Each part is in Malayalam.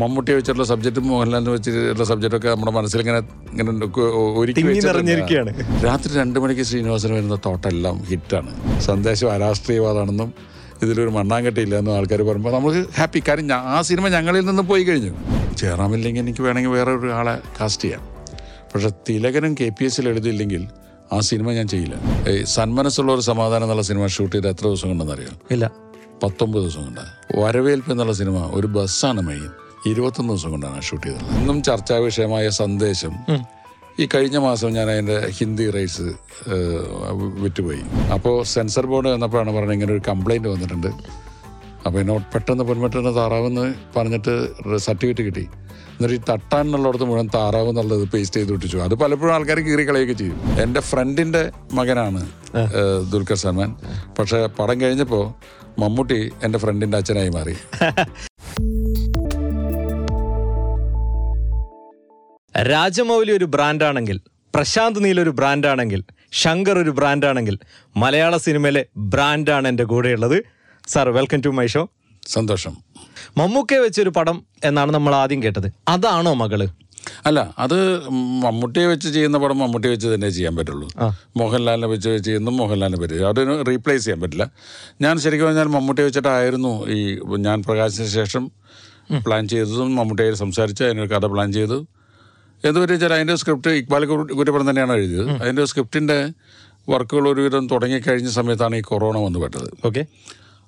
മമ്മൂട്ടിയെ വെച്ചിട്ടുള്ള സബ്ജക്റ്റും മോഹൻലാലിനെ വെച്ചിട്ടുള്ള സബ്ജക്റ്റൊക്കെ നമ്മുടെ മനസ്സിൽ ഇങ്ങനെ ഇങ്ങനെ ഒരുക്കി നിറഞ്ഞിരിക്കുകയാണ്. രാത്രി രണ്ട് മണിക്ക് ശ്രീനിവാസൻ വരുന്ന തോട്ടെല്ലാം ഹിറ്റാണ്. സന്ദേശം അരാഷ്ട്രീയവാദാണെന്നും ഇതിലൊരു മണ്ണാങ്കട്ടിയില്ല എന്നും ആൾക്കാർ പറയുമ്പോൾ നമുക്ക് ഹാപ്പി കാര്യം ആ സിനിമ ഞങ്ങളിൽ നിന്ന് പോയി കഴിഞ്ഞു. ചേറാമില്ലെങ്കിൽ എനിക്ക് വേണമെങ്കിൽ വേറെ ഒരു ആളെ കാസ്റ്റ് ചെയ്യാം. പക്ഷെ തിലകനും കെ പി എസിൽ എഴുതിയില്ലെങ്കിൽ ആ സിനിമ ഞാൻ ചെയ്യില്ല. ഈ സന്മനസ്സുള്ള ഒരു സമാധാനം എന്നുള്ള സിനിമ ഷൂട്ട് ചെയ്ത് എത്ര ദിവസം കൊണ്ടെന്നറിയാം? ഇല്ല. പത്തൊമ്പത് ദിവസം കൊണ്ട്. വരവേൽപ്പ് എന്നുള്ള സിനിമ ഒരു ബസ്സാണ് മെയിൻ ഇരുപത്തൊന്ന് ദിവസം കൊണ്ടാണ് ഷൂട്ട് ചെയ്തത് ഇന്നും ചർച്ചാ വിഷയമായ സന്ദേശം ഈ കഴിഞ്ഞ മാസം ഞാൻ അതിന്റെ ഹിന്ദി റൈറ്റ്സ് വിറ്റുപോയി. അപ്പോൾ സെൻസർ ബോർഡ് വന്നപ്പോഴാണ് പറഞ്ഞത് ഇങ്ങനെ ഒരു കംപ്ലൈന്റ് വന്നിട്ടുണ്ട്. അപ്പോൾ എന്നോട് പെട്ടെന്ന് പൊന്മട്ടെന്ന് താറാവെന്ന് പറഞ്ഞിട്ട് സർട്ടിഫിക്കറ്റ് കിട്ടി. എന്നിട്ട് ഈ തട്ടാൻ എന്നുള്ളടത്ത് മുഴുവൻ താറാവ് എന്നുള്ളത് പേസ്റ്റ് ചെയ്ത് വിട്ടിച്ചു അത് പലപ്പോഴും ആൾക്കാർ കീറി കളയൊക്കെ ചെയ്യും. എന്റെ ഫ്രണ്ടിന്റെ മകനാണ് ദുൽഖർ സൽമാൻ. പക്ഷേ പടം കഴിഞ്ഞപ്പോൾ മമ്മൂട്ടി എന്റെ ഫ്രണ്ടിന്റെ അച്ഛനായി മാറി. രാജമൗലി ഒരു ബ്രാൻഡാണെങ്കിൽ പ്രശാന്ത് നീൽ ഒരു ബ്രാൻഡാണെങ്കിൽ ശങ്കർ ഒരു ബ്രാൻഡാണെങ്കിൽ മലയാള സിനിമയിലെ ബ്രാൻഡാണ് എന്റെ കൂടെയുള്ളത്. Sir welcome to my show സന്തോഷം. മമ്മൂക്കയെ വെച്ചൊരു പടം എന്നാണ് നമ്മൾ ആദ്യം കേട്ടത്. അതാണോ മകൾ? അല്ല അത് മമ്മൂട്ടിയെ വെച്ച് ചെയ്യുന്ന പടം മമ്മൂട്ടിയെ വെച്ച് തന്നെ ചെയ്യാൻ പറ്റുള്ളൂ. മോഹൻലാലിനെ വെച്ച് ചെയ്യുന്ന മോഹൻലാലിനെ പറ്റി അതൊരു റീപ്ലേസ് ചെയ്യാൻ പറ്റില്ല. ഞാൻ ശരിക്കും പറഞ്ഞാൽ മമ്മൂട്ടിയെ വെച്ചിട്ടായിരുന്നു ഈ ഞാൻ പ്രകാശിച്ച ശേഷം പ്ലാൻ ചെയ്തതും മമ്മൂട്ടിയെ സംസാരിച്ച് അതിനൊരു കഥ പ്ലാൻ ചെയ്തു. എന്തുപറ്റി വെച്ചാൽ അതിന്റെ സ്ക്രിപ്റ്റ് ഇക്ബാൽ കുറ്റപ്പെടം തന്നെയാണ് എഴുതിയത്. അതിന്റെ സ്ക്രിപ്റ്റിന്റെ വർക്കുകൾ ഒരുവിധം തുടങ്ങിക്കഴിഞ്ഞ സമയത്താണ് ഈ കൊറോണ വന്നു പെട്ടത്. ഓക്കെ.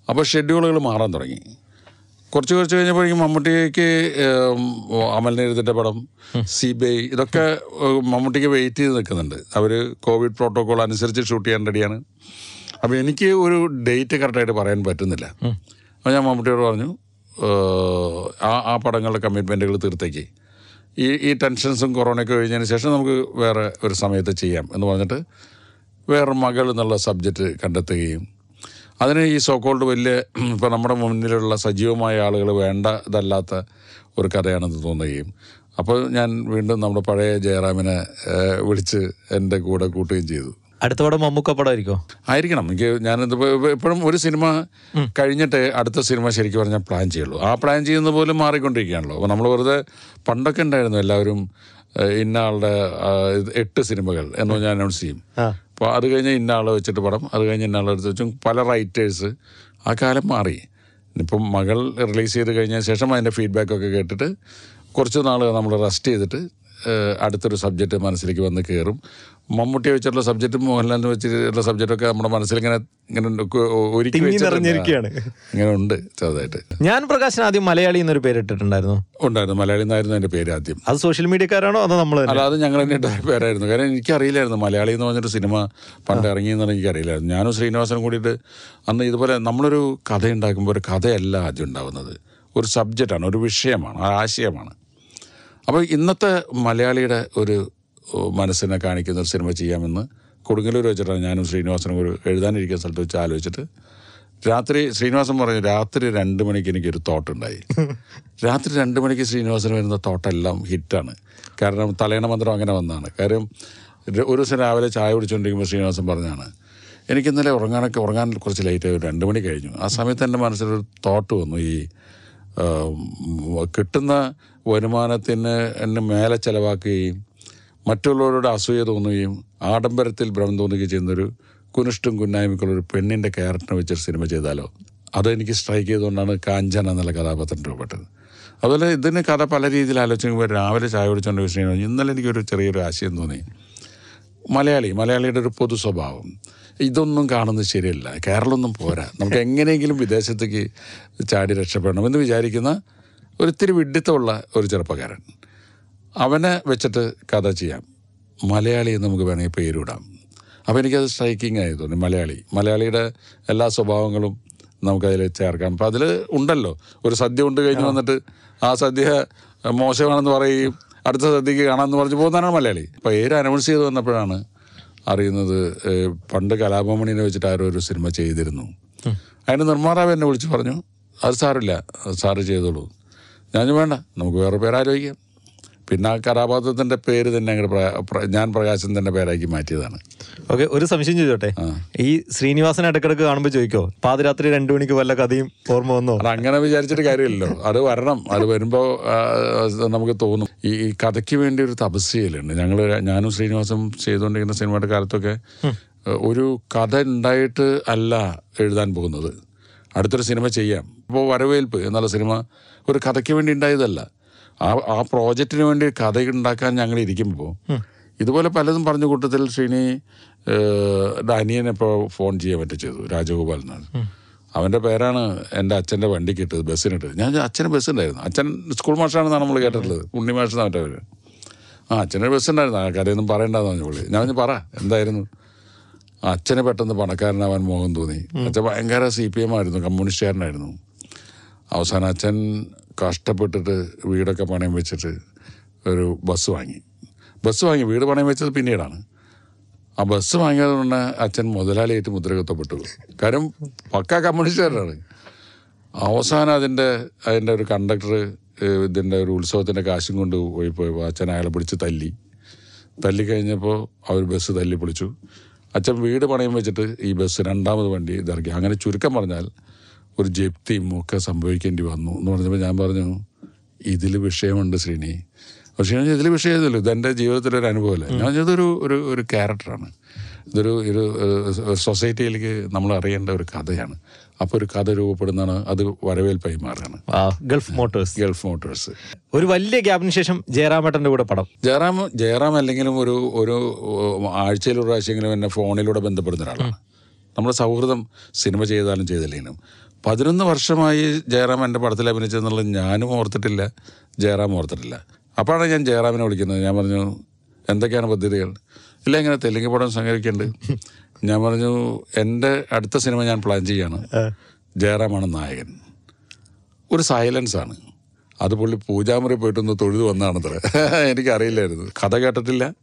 അപ്പോൾ ഷെഡ്യൂളുകൾ മാറാൻ തുടങ്ങി. കുറച്ച് കുറച്ച് കഴിഞ്ഞപ്പോഴേക്കും മമ്മൂട്ടിക്ക് നീരത്തിന്റെ പടം സി ബി ഐ ഇതൊക്കെ മമ്മൂട്ടിക്ക് വെയിറ്റ് ചെയ്ത് നിൽക്കുന്നുണ്ട്. അവർ കോവിഡ് പ്രോട്ടോകോൾ അനുസരിച്ച് ഷൂട്ട് ചെയ്യാൻ റെഡിയാണ് അപ്പോൾ എനിക്ക് ഒരു ഡേറ്റ് കറക്റ്റായിട്ട് പറയാൻ പറ്റുന്നില്ല. അപ്പോൾ ഞാൻ മമ്മൂട്ടിയോട് പറഞ്ഞു ആ ആ പടങ്ങളുടെ കമ്മിറ്റ്മെന്റുകൾ തീർത്തേക്ക്. ഈ ഈ ടെൻഷൻസും കൊറോണയൊക്കെ കഴിഞ്ഞതിന് ശേഷം നമുക്ക് വേറെ ഒരു സമയത്ത് ചെയ്യാം എന്ന് പറഞ്ഞിട്ട് വേറെ മകൾ എന്നുള്ള സബ്ജക്റ്റ് കണ്ടെത്തുകയും അതിന് ഈ സോക്കോൾഡ് വലിയ ഇപ്പോൾ നമ്മുടെ മുന്നിലുള്ള സജീവമായ ആളുകൾ വേണ്ടതല്ലാത്ത ഒരു കഥയാണെന്ന് തോന്നുകയും അപ്പോൾ ഞാൻ വീണ്ടും നമ്മുടെ പഴയ ജയറാമിനെ വിളിച്ച് എന്റെ കൂടെ കൂട്ടുകയും ചെയ്തു. അടുത്ത പടം മമ്മൂക്ക പടമായിരിക്കോ ആയിരിക്കണം. എനിക്ക് ഞാനിത് എപ്പോഴും ഒരു സിനിമ കഴിഞ്ഞിട്ട് അടുത്ത സിനിമ ശരിക്കും പറഞ്ഞാൽ പ്ലാൻ ചെയ്യുള്ളൂ. ആ പ്ലാൻ ചെയ്യുന്ന പോലും മാറിക്കൊണ്ടിരിക്കുകയാണല്ലോ. അപ്പോൾ നമ്മൾ വെറുതെ പണ്ടൊക്കെ ഉണ്ടായിരുന്നു എല്ലാവരും ഇന്ന ആളുടെ എട്ട് സിനിമകൾ എന്ന് ഞാൻ അനൗൺസ് ചെയ്യും. അപ്പോൾ അത് കഴിഞ്ഞ് ഇന്ന വെച്ചിട്ട് പടം അത് കഴിഞ്ഞ് ഇന്ന എടുത്ത് വെച്ചും പല റൈറ്റേഴ്സ് ആ കാലം മാറി. ഇപ്പം മകൾ റിലീസ് ചെയ്ത് കഴിഞ്ഞ ശേഷം അതിന്റെ ഫീഡ്ബാക്കൊക്കെ കേട്ടിട്ട് കുറച്ച് നാൾ നമ്മൾ റെസ്റ്റ് ചെയ്തിട്ട് അടുത്തൊരു സബ്ജക്റ്റ് മനസ്സിലേക്ക് വന്ന് കയറും മമ്മൂട്ടിയെ വെച്ചിട്ടുള്ള സബ്ജക്റ്റും മോഹൻലാലിനെ വെച്ചിട്ടുള്ള സബ്ജക്റ്റൊക്കെ നമ്മുടെ മനസ്സിൽ ഇങ്ങനെ ഒരുക്കി നിറഞ്ഞിരിക്കുകയാണ്. ഇങ്ങനെ ഉണ്ട് ചെറുതായിട്ട്. ഞാൻ പ്രകാശൻ ആദ്യം മലയാളി എന്നൊരു പേരിട്ടിട്ടുണ്ടായിരുന്നു? ഉണ്ടായിരുന്നു. മലയാളി എന്നായിരുന്നു എന്റെ പേര് ആദ്യം. അത് സോഷ്യൽ മീഡിയക്കാരാണോ അതോ നമ്മൾ അല്ല അത് ഞങ്ങൾ തന്നെ ഇട്ട പേരായിരുന്നു. കാരണം എനിക്കറിയില്ലായിരുന്നു. മലയാളി എന്ന് പറഞ്ഞൊരു സിനിമ പണ്ട് ഇറങ്ങിയെന്ന് എനിക്കറിയില്ലായിരുന്നു. ഞാനും ശ്രീനിവാസനും കൂടിയിട്ട് അന്ന് ഇതുപോലെ നമ്മളൊരു കഥ ഉണ്ടാക്കുമ്പോൾ ഒരു കഥയല്ല ആദ്യം ഉണ്ടാവുന്നത്. ഒരു സബ്ജക്റ്റാണ് ഒരു വിഷയമാണ് ആ ആശയമാണ്. അപ്പോൾ ഇന്നത്തെ മലയാളിയുടെ ഒരു മനസ്സിനെ കാണിക്കുന്ന ഒരു സിനിമ ചെയ്യാമെന്ന് കൊടുങ്ങല്ലൂർ വെച്ചിട്ടാണ് ഞാനും ശ്രീനിവാസനും ഒരു എഴുതാനിരിക്കുന്ന സ്ഥലത്ത് വെച്ച് ആലോചിച്ചിട്ട് രാത്രി ശ്രീനിവാസൻ പറഞ്ഞു രാത്രി രണ്ട് മണിക്ക് എനിക്കൊരു തോട്ടുണ്ടായി. രാത്രി രണ്ട് മണിക്ക് ശ്രീനിവാസൻ വരുന്ന തോട്ടെല്ലാം ഹിറ്റാണ്. കാരണം തലേണ മന്ത്രം അങ്ങനെ വന്നതാണ് കാര്യം ഒരു ദിവസം രാവിലെ ചായ കുടിച്ചുകൊണ്ടിരിക്കുമ്പോൾ ശ്രീനിവാസൻ പറഞ്ഞാണ് എനിക്ക് ഇന്നലെ ഉറങ്ങാനൊക്കെ ഉറങ്ങാൻ കുറച്ച് ലേറ്റ് ഒരു രണ്ട് മണി കഴിഞ്ഞു. ആ സമയത്ത് എന്റെ മനസ്സിലൊരു തോട്ട് വന്നു ഈ കിട്ടുന്ന വരുമാനത്തിന് എന്നെ മേലെ ചെലവാക്കുകയും മറ്റുള്ളവരുടെ അസൂയ തോന്നുകയും ആഡംബരത്തിൽ ഭ്രമം തോന്നുകയും ചെയ്യുന്നൊരു കുനിഷ്ടും കുന്നായ്മയ്ക്കുള്ള ഒരു പെണ്ണിന്റെ ക്യാരക്ടറിനെ വെച്ചൊരു സിനിമ ചെയ്താലോ? അതെനിക്ക് സ്ട്രൈക്ക് ചെയ്തുകൊണ്ടാണ് കാഞ്ചന എന്നുള്ള കഥാപാത്രം രൂപപ്പെട്ടത്. അതുപോലെ ഇതിന് കഥ പല രീതിയിൽ ആലോചിക്കുമ്പോൾ രാവിലെ ചായ കുടിച്ചുകൊണ്ട് വിഷയം ഇന്നലെ എനിക്കൊരു ചെറിയൊരു ആശയം തോന്നി. മലയാളി മലയാളിയുടെ ഒരു പൊതു സ്വഭാവം. ഇതൊന്നും കാണുന്നത് ശരിയല്ല. കേരളമൊന്നും പോരാ. നമുക്ക് എങ്ങനെയെങ്കിലും വിദേശത്തേക്ക് ചാടി രക്ഷപ്പെടണം എന്ന് വിചാരിക്കുന്ന ഒരിത്തിരി വിഡിത്തമുള്ള ഒരു ചെറുപ്പക്കാരൻ. അവനെ വെച്ചിട്ട് കഥ ചെയ്യാം. മലയാളി എന്ന് നമുക്ക് വേണമെങ്കിൽ പേരിടാം. അപ്പോൾ എനിക്കത് സ്ട്രൈക്കിംഗ് ആയി തോന്നി മലയാളി. മലയാളിയുടെ എല്ലാ സ്വഭാവങ്ങളും നമുക്കതിൽ ചേർക്കാം. അപ്പം അതിൽ ഉണ്ടല്ലോ ഒരു സദ്യ ഉണ്ട് കഴിഞ്ഞ് വന്നിട്ട് ആ സദ്യ മോശമാണെന്ന് പറയുകയും അടുത്ത സദ്യക്ക് കാണാമെന്ന് പറഞ്ഞ് പോകുന്നതാണ് മലയാളി. അപ്പോൾ പേര് അനൗൺസ് ചെയ്ത് വന്നപ്പോഴാണ് അറിയുന്നത് പണ്ട് കലാഭമണിനെ വെച്ചിട്ട് ആരോ ഒരു സിനിമ ചെയ്തിരുന്നു. അതിന് നിർമ്മാതാവ് എന്നെ വിളിച്ച് പറഞ്ഞു അത് സാറില്ല സാറ് ചെയ്തോളൂ. ഞാൻ വേണ്ട. നമുക്ക് വേറെ പേര് ആലോചിക്കാം. പിന്നെ ആ കഥാപാത്രത്തിന്റെ പേര് തന്നെ ഞാൻ പ്രകാശൻ തന്നെ പേരാക്കി മാറ്റിയതാണ്. ഓക്കെ ഒരു സംശയം ചോദിച്ചോട്ടെ? ഈ ശ്രീനിവാസൻ ഇടക്കിടക്ക് കാണുമ്പോൾ ചോദിക്കോ? പാതിരാത്രി രണ്ടു മണിക്ക് വല്ല കഥയും ഓർമ്മ വന്നോ? അത് അങ്ങനെ വിചാരിച്ചിട്ട് കാര്യമില്ലല്ലോ. അത് വരണം. അത് വരുമ്പോൾ നമുക്ക് തോന്നും. ഈ ഈ കഥയ്ക്ക് വേണ്ടി ഒരു തപസ്യയിലുണ്ട്. ഞങ്ങൾ ഞാനും ശ്രീനിവാസും ചെയ്തുകൊണ്ടിരിക്കുന്ന സിനിമയുടെ കാലത്തൊക്കെ ഒരു കഥ ഉണ്ടായിട്ട് അല്ല എഴുതാൻ പോകുന്നത്. അടുത്തൊരു സിനിമ ചെയ്യാം. ഇപ്പോൾ വരവേൽപ്പ് എന്നുള്ള സിനിമ. ഒരു കഥയ്ക്ക് വേണ്ടി ഉണ്ടായതല്ല. ആ ആ പ്രോജക്റ്റിന് വേണ്ടി കഥ ഉണ്ടാക്കാൻ ഞങ്ങൾ ഇരിക്കുമ്പോൾ ഇതുപോലെ പലതും പറഞ്ഞ കൂട്ടത്തിൽ ശ്രീനി അനിയനെ ഇപ്പോൾ ഫോൺ ചെയ്യാൻ പറ്റി ചെയ്തു രാജഗോപാൽ എന്നാണ്. അവന്റെ പേരാണ് എന്റെ അച്ഛന്റെ വണ്ടി കിട്ടിയത് ബസ്സിനിട്ടത്. ഞാൻ അച്ഛന് ബസ് ഉണ്ടായിരുന്നു അച്ഛൻ സ്കൂൾ മാഷാണെന്നാണ് നമ്മൾ കേട്ടിട്ടുള്ളത്. ഉണ്ണി മാഷെന്ന് അവന്റെ പേര്. ആ അച്ഛന്റെ ബസ് ഉണ്ടായിരുന്നു ആ കഥയൊന്നും പറയണ്ടെന്ന് പറഞ്ഞു പുള്ളി. ഞാൻ പറ എന്തായിരുന്നു? അച്ഛനെ പെട്ടെന്ന് പണക്കാരനാവാൻ മോഹം തോന്നി. അച്ഛൻ ഭയങ്കര സി പി എം ആയിരുന്നു കമ്മ്യൂണിസ്റ്റുകാരനായിരുന്നു. അവസാനം അച്ഛൻ കഷ്ടപ്പെട്ടിട്ട് വീടൊക്കെ പണയം വെച്ചിട്ട് ഒരു ബസ് വാങ്ങി. ബസ് വാങ്ങി. വീട് പണയം വെച്ചത് പിന്നീടാണ്. ആ ബസ് വാങ്ങിയത് കൊണ്ട് അച്ഛൻ മുതലാളിയായിട്ട് മുദ്രകത്തപ്പെട്ടു കാര്യം പക്ക കമ്മ്യൂണിസ്റ്റുകാരനാണ് അവസാനം അതിന്റെ അതിന്റെ ഒരു കണ്ടക്ടർ ഇതിന്റെ ഒരു ഉത്സവത്തിന്റെ കാശും കൊണ്ട് പോയി പോയപ്പോൾ അച്ഛൻ അയാളെ പിടിച്ച് തല്ലി. തല്ലി കഴിഞ്ഞപ്പോൾ അവർ ബസ് തല്ലി പൊളിച്ചു അച്ഛൻ വീട് പണയം വെച്ചിട്ട് ഈ ബസ് രണ്ടാമത് വണ്ടി ഇറക്കി അങ്ങനെ ചുരുക്കം പറഞ്ഞാൽ ഒരു ജപ്തിയും ഒക്കെ സംഭവിക്കേണ്ടി വന്നു എന്ന് പറഞ്ഞപ്പോൾ ഞാൻ പറഞ്ഞു ഇതിൽ വിഷയമുണ്ട് ശ്രീനി. പക്ഷേ ഞാൻ ഇതിൽ വിഷയമൊന്നുമില്ല ഇതെന്റെ ജീവിതത്തിലൊരു അനുഭവമല്ല. ഞാൻ ഇതൊരു ഒരു ഒരു ക്യാരക്ടറാണ്. ഇതൊരു ഒരു സൊസൈറ്റിയിലേക്ക് നമ്മൾ അറിയേണ്ട ഒരു കഥയാണ്. അപ്പോൾ ഒരു കഥ രൂപപ്പെടുന്നതാണ് അത് വരവേൽപ്പായി മാറുകയാണ്. Gulf Motors. Gulf Motors. ഒരു വലിയ ഗ്യാപ്പിന് ശേഷം ജയറാമേട്ടന്റെ കൂടെ പടം. ജയറാം ജയറാം അല്ലെങ്കിലും ഒരു ഒരു ആഴ്ചയിൽ ഒരു പ്രാവശ്യമെങ്കിലും എന്നെ ഫോണിലൂടെ ബന്ധപ്പെടുന്ന ഒരാളാണ്. നമ്മുടെ സൗഹൃദം സിനിമ ചെയ്താലും ചെയ്തില്ലെങ്കിലും. പതിനൊന്ന് വർഷമായി ജയറാം എന്റെ പടത്തിൽ അഭിനയിച്ചെന്നുള്ളത് ഞാനും ഓർത്തിട്ടില്ല ജയറാം ഓർത്തിട്ടില്ല. അപ്പോഴാണ് ഞാൻ ജയറാമിനെ വിളിക്കുന്നത്. ഞാൻ പറഞ്ഞു എന്തൊക്കെയാണ് പദ്ധതികൾ? ഇല്ല ഇങ്ങനെ തെലുങ്ക് പടം സംഘടിക്കുന്നുണ്ട് ഞാൻ പറഞ്ഞു എന്റെ അടുത്ത സിനിമ ഞാൻ പ്ലാൻ ചെയ്യാണ്. ജയറാമാണ് നായകൻ. ഒരു സൈലൻസ് ആണ് അത് പുള്ളി പൂജാമുറി പോയിട്ടൊന്ന് തൊഴുതു വന്നാണത്ര. എനിക്കറിയില്ലായിരുന്നു. കഥ കേട്ടിട്ടില്ല.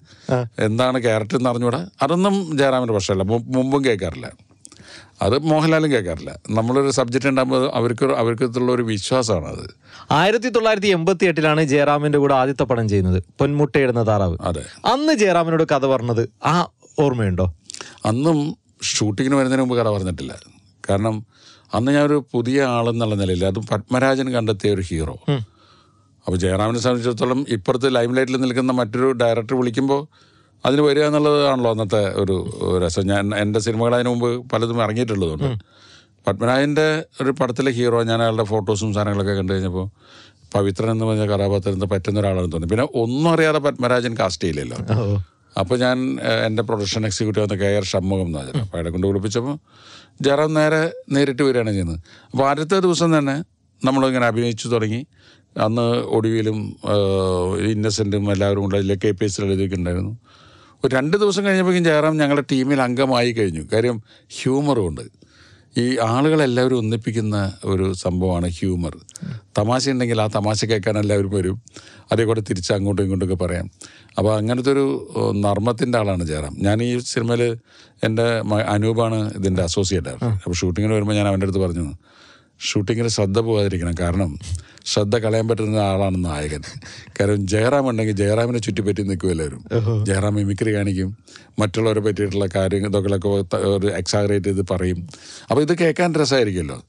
എന്താണ് ക്യാരക്ടർ എന്ന് അറിഞ്ഞൂടാ അതൊന്നും ജയറാമിന്റെ പ്രശ്നമല്ല. മുമ്പും കേൾക്കാറില്ല. അത് മോഹൻലാലും കേൾക്കാറില്ല. നമ്മളൊരു സബ്ജക്റ്റ് ഉണ്ടാകുമ്പോൾ അവർക്ക് അവർക്കുള്ള ഒരു വിശ്വാസമാണ് അത്. ആയിരത്തി തൊള്ളായിരത്തി എൺപത്തി എട്ടിലാണ് ജയറാമിന്റെ കൂടെ ആദ്യത്തെ പടം ചെയ്യുന്നത്. പൊന്മുട്ടയിടുന്ന താറാവ്. അതെ. അന്ന് ജയറാമിനോട് കഥ പറഞ്ഞത് ആ ഓർമ്മയുണ്ടോ? അന്നും ഷൂട്ടിങ്ങിന് വരുന്നതിന് മുമ്പ് കഥ പറഞ്ഞിട്ടില്ല. കാരണം അന്ന് ഞാൻ ഒരു പുതിയ ആളെന്നുള്ള നിലയിൽ അതും പത്മരാജൻ കണ്ടെത്തിയ ഒരു ഹീറോ അപ്പോൾ ജയറാമിനെ സംബന്ധിച്ചിടത്തോളം ഇപ്പുറത്ത് ലൈം ലൈറ്റിൽ നിൽക്കുന്ന മറ്റൊരു ഡയറക്ടർ വിളിക്കുമ്പോൾ അതിന് വരിക എന്നുള്ളതാണല്ലോ അന്നത്തെ ഒരു രസം. ഞാൻ എന്റെ സിനിമകൾ അതിന് മുമ്പ് പലതും ഇറങ്ങിയിട്ടുള്ളതുകൊണ്ട്. പത്മനാഭന്റെ ഒരു പടത്തിലെ ഹീറോ ഞാൻ അയാളുടെ ഫോട്ടോസും സാധനങ്ങളൊക്കെ കണ്ടു കഴിഞ്ഞപ്പോൾ പവിത്രൻ എന്ന് പറഞ്ഞ കഥാപാത്രത്തിന് പറ്റുന്ന ഒരാളാണെന്ന് തോന്നി. പിന്നെ ഒന്നും അറിയാതെ പത്മരാജൻ കാസ്റ്റ് ചെയ്യില്ലല്ലോ. അപ്പോൾ ഞാൻ എന്റെ പ്രൊഡക്ഷൻ എക്സിക്യൂട്ടീവ് എന്ന കെ ആർ ഷമ്മുഖം എന്ന് പറഞ്ഞു അപ്പോൾ അയാളെ കൊണ്ട് വിളിപ്പിച്ചപ്പോൾ ജയറാം നേരെ നേരിട്ട് വരികയാണ് ചെയ്യുന്നത്. അപ്പോൾ ആദ്യത്തെ ദിവസം തന്നെ നമ്മളിങ്ങനെ അഭിനയിച്ചു തുടങ്ങി. അന്ന് ഒടുവിലും ഇന്നസെന്റും എല്ലാവരും കൂടെ അതിലെ കെ പി എസ് എഴുതിയൊക്കെ ഉണ്ടായിരുന്നു. ഒരു രണ്ട് ദിവസം കഴിഞ്ഞപ്പോഴേക്കും ജയറാം ഞങ്ങളുടെ ടീമിൽ അംഗമായി കഴിഞ്ഞു. കാര്യം ഹ്യൂമറും ഉണ്ട്. ഈ ആളുകളെല്ലാവരും ഒന്നിപ്പിക്കുന്ന ഒരു സംഭവമാണ് ഹ്യൂമർ. തമാശ ഉണ്ടെങ്കിൽ ആ തമാശ കേൾക്കാൻ എല്ലാവരും വരും. അതേ കൂടെ തിരിച്ച് അങ്ങോട്ടും ഇങ്ങോട്ടൊക്കെ പറയാം. അപ്പോൾ അങ്ങനത്തെ ഒരു നർമ്മത്തിന്റെ ആളാണ് ജയറാം. ഞാൻ ഈ സിനിമയിൽ എന്റെ അനൂപാണ് ഇതിന്റെ അസോസിയേറ്റ് അപ്പോൾ ഷൂട്ടിങ്ങിന് വരുമ്പോൾ ഞാൻ അവന്റെ അടുത്ത് പറഞ്ഞു ഷൂട്ടിങ്ങിൽ ശ്രദ്ധ പോകാതിരിക്കണം. കാരണം ശ്രദ്ധ കളയാൻ പറ്റുന്ന ആളാണ് നായകൻ. കാരണം ജയറാം ഉണ്ടെങ്കിൽ ജയറാമിനെ ചുറ്റിപ്പറ്റി നിൽക്കും എല്ലാവരും. ജയറാം മിമിക്രി കാണിക്കും. മറ്റുള്ളവരെ പറ്റിയിട്ടുള്ള കാര്യങ്ങൾ ഇതൊക്കെ ഒരു എക്സാഗ്രേറ്റ് ചെയ്ത് പറയും. അപ്പോൾ ഇത് കേൾക്കാൻ രസമായിരിക്കുമല്ലോ.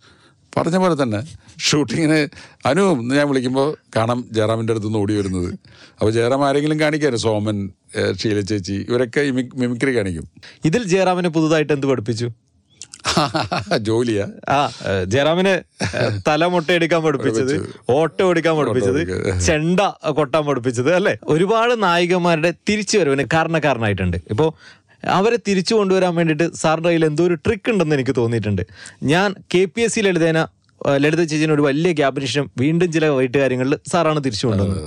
പറഞ്ഞ പോലെ തന്നെ ഷൂട്ടിങ്ങിന് അനു ഞാൻ വിളിക്കുമ്പോൾ കാണാം ജയറാമിന്റെ അടുത്ത് നിന്ന് ഓടി വരുന്നത്. അപ്പോൾ ജയറാം ആരെങ്കിലും കാണിക്കാറ് സോമൻ ശീല ഷീല ചേച്ചി ഇവരൊക്കെ മിമിക്രി കാണിക്കും. ഇതിൽ ജയറാമിനെ പുതുതായിട്ട് എന്ത് പഠിപ്പിച്ചു? ജോലിയാ. ആ ജയറാമിന് തല മുട്ടയെടുക്കാൻ പഠിപ്പിച്ചത് ഓട്ടോ എടുക്കാൻ പഠിപ്പിച്ചത് ചെണ്ട കൊട്ടാൻ പഠിപ്പിച്ചത് അല്ലെ? ഒരുപാട് നായികന്മാരുടെ തിരിച്ചു വരവിന് കാരണക്കാരനായിട്ടുണ്ട്. ഇപ്പോ അവരെ തിരിച്ചു കൊണ്ടുവരാൻ വേണ്ടിയിട്ട് സാറിന്റെ കയ്യിൽ എന്തോ ഒരു ട്രിക്ക് ഉണ്ടെന്ന് എനിക്ക് തോന്നിയിട്ടുണ്ട്. ഞാൻ കെ പി എസ് സിയിൽ ആ, ലളിത ചേച്ചിന് ഒരു വലിയ ഗ്യാപ്പിന് ശേഷം വീണ്ടും ചില വൈറ്റ് കാര്യങ്ങളിൽ സാറാണ് തിരിച്ചു കൊണ്ടുവന്നത്.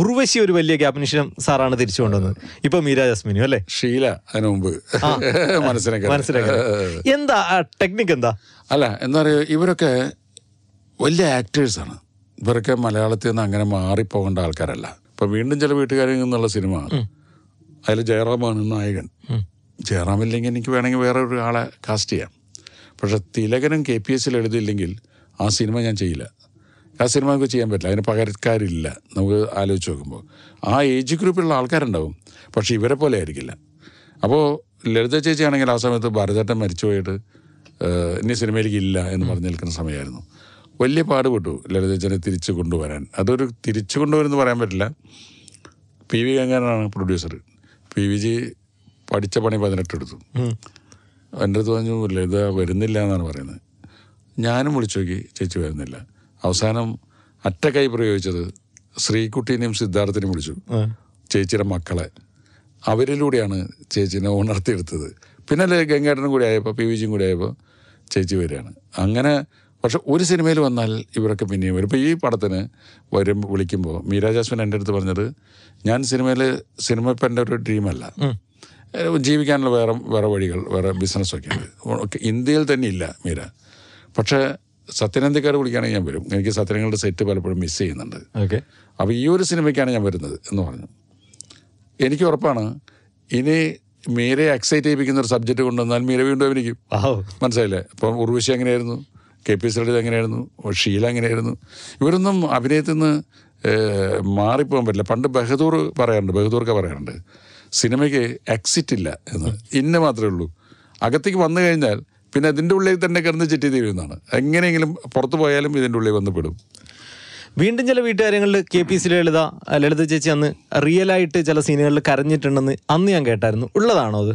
ഉർവശി ഒരു വലിയ ഗ്യാപ്പിന് ശേഷം സാറാണ് തിരിച്ചു കൊണ്ടുവന്നത്. ഇപ്പൊ മീര ജസ്മിനും അല്ലേ? ഷീല അതിനു മുമ്പ്. മനസ്സിലാക്കി. മനസ്സിലാക്കി. എന്താ ടെക്നിക് എന്താ? അല്ല എന്താ പറയുക ഇവരൊക്കെ വലിയ ആക്ടേഴ്സാണ് ഇവരൊക്കെ മലയാളത്തിൽ നിന്ന് അങ്ങനെ മാറിപ്പോകേണ്ട ആൾക്കാരല്ല. ഇപ്പൊ വീണ്ടും ചില വീട്ടുകാരിൽ നിന്നുള്ള സിനിമ. അതിൽ ജയറാമാണ് നായകൻ. ജയറാമില്ലെങ്കിൽ എനിക്ക് വേണമെങ്കിൽ വേറെ ഒരു ആളെ കാസ്റ്റ് ചെയ്യാം. പക്ഷെ തിലകനും കെ പി എസിൽ എഴുതിയില്ലെങ്കിൽ ആ സിനിമ ഞാൻ ചെയ്യില്ല. ആ സിനിമ നമുക്ക് ചെയ്യാൻ പറ്റില്ല. അതിന് പകരക്കാരില്ല. നമുക്ക് ആലോചിച്ച് നോക്കുമ്പോൾ. ആ ഏജ് ഗ്രൂപ്പിലുള്ള ആൾക്കാരുണ്ടാവും. പക്ഷേ ഇവരെ പോലെ ആയിരിക്കില്ല. അപ്പോൾ ലളിത ചേച്ചി ആണെങ്കിൽ ആ സമയത്ത് ഭരതേട്ടൻ മരിച്ചുപോയിട്ട് പോയിട്ട് ഇനി സിനിമയിലേക്ക് ഇല്ല എന്ന് പറഞ്ഞു നിൽക്കുന്ന സമയമായിരുന്നു. വലിയ പാടുപെട്ടു ലളിതച്ചനെ തിരിച്ചു കൊണ്ടുവരാൻ. അതൊരു തിരിച്ചു കൊണ്ടുവരുമെന്ന് പറയാൻ പറ്റില്ല. പി വി ഗംഗാനാണ് പ്രൊഡ്യൂസർ പി വി ജി പഠിച്ച പണി പതിനെട്ട് എടുത്തു. ഉം. എന്റെ അടുത്ത് പറഞ്ഞു ലളിത വരുന്നില്ല എന്നാണ് പറയുന്നത്. ഞാനും വിളിച്ചു നോക്കി ചേച്ചി വരുന്നില്ല. അവസാനം അറ്റ കൈ പ്രയോഗിച്ചത് ശ്രീകുട്ടീനെയും സിദ്ധാർത്ഥിനെയും വിളിച്ചു. ചേച്ചിയുടെ മക്കളെ. അവരിലൂടെയാണ് ചേച്ചിനെ ഉണർത്തിയെടുത്തത്. പിന്നെ അല്ലേ ഗംഗാട്ടനും കൂടി ആയപ്പോൾ പി വി ജിയും കൂടി ആയപ്പോൾ ചേച്ചി വരികയാണ്. അങ്ങനെ പക്ഷെ ഒരു സിനിമയിൽ വന്നാൽ ഇവരൊക്കെ പിന്നെയും വരും. ഇപ്പോൾ ഈ പടത്തിന് വരും വിളിക്കുമ്പോൾ മീര ജാസ്മിൻ എന്റെ അടുത്ത് പറഞ്ഞത് ഞാൻ സിനിമയിൽ സിനിമ ഇപ്പം എന്റെ ഒരു ഡ്രീമല്ല ജീവിക്കാനുള്ള വേറെ വേറെ വഴികൾ വേറെ ബിസിനസ്സൊക്കെ. ഉണ്ട് ഇന്ത്യയിൽ തന്നെ ഇല്ല മീര. പക്ഷേ സത്യനന്ദിക്കാർ വിളിക്കുകയാണെങ്കിൽ ഞാൻ വരും. എനിക്ക് സത്യനങ്ങളുടെ സെറ്റ് പലപ്പോഴും മിസ് ചെയ്യുന്നുണ്ട്. ഓക്കെ. അപ്പോൾ ഈ ഒരു സിനിമയ്ക്കാണ് ഞാൻ വരുന്നത് എന്ന് പറഞ്ഞു. എനിക്ക് ഉറപ്പാണ് ഇനി മീരയെ എക്സൈറ്റ് ചെയ്യിപ്പിക്കുന്ന ഒരു സബ്ജക്റ്റ് കൊണ്ടുവന്നാൽ മീര വീണ്ടും അഭിനയിക്കും. മനസ്സിലായില്ലേ? അപ്പം ഉർവശി എങ്ങനെയായിരുന്നു? കെ പി സി എങ്ങനെയായിരുന്നു? ഷീല എങ്ങനെയായിരുന്നു? ഇവരൊന്നും അഭിനയത്തിൽ നിന്ന് മാറിപ്പോകാൻ പറ്റില്ല. പണ്ട് ബഹദൂർ പറയാറുണ്ട് ബഹദൂർക്ക് പറയാറുണ്ട്. സിനിമയ്ക്ക് എക്സിറ്റ് ഇല്ല എന്ന്. ഇന്ന മാത്രമേ ഉള്ളൂ. അകത്തേക്ക് വന്നു കഴിഞ്ഞാൽ പിന്നെ അതിന്റെ ഉള്ളിൽ തന്നെ കിടന്ന് ചെറ്റി തീരുന്നതാണ് എങ്ങനെയെങ്കിലും പുറത്തു പോയാലും ഇതിന്റെ ഉള്ളിൽ വന്ന് പെടും. വീണ്ടും ചില വീട്ടുകാര്യങ്ങളിൽ K P C Lalitha Lalitha ചേച്ചി അന്ന് റിയൽ ആയിട്ട് ചില സീനുകളിൽ കരഞ്ഞിട്ടുണ്ടെന്ന് അന്ന് ഞാൻ കേട്ടായിരുന്നു. ഉള്ളതാണോ അത്?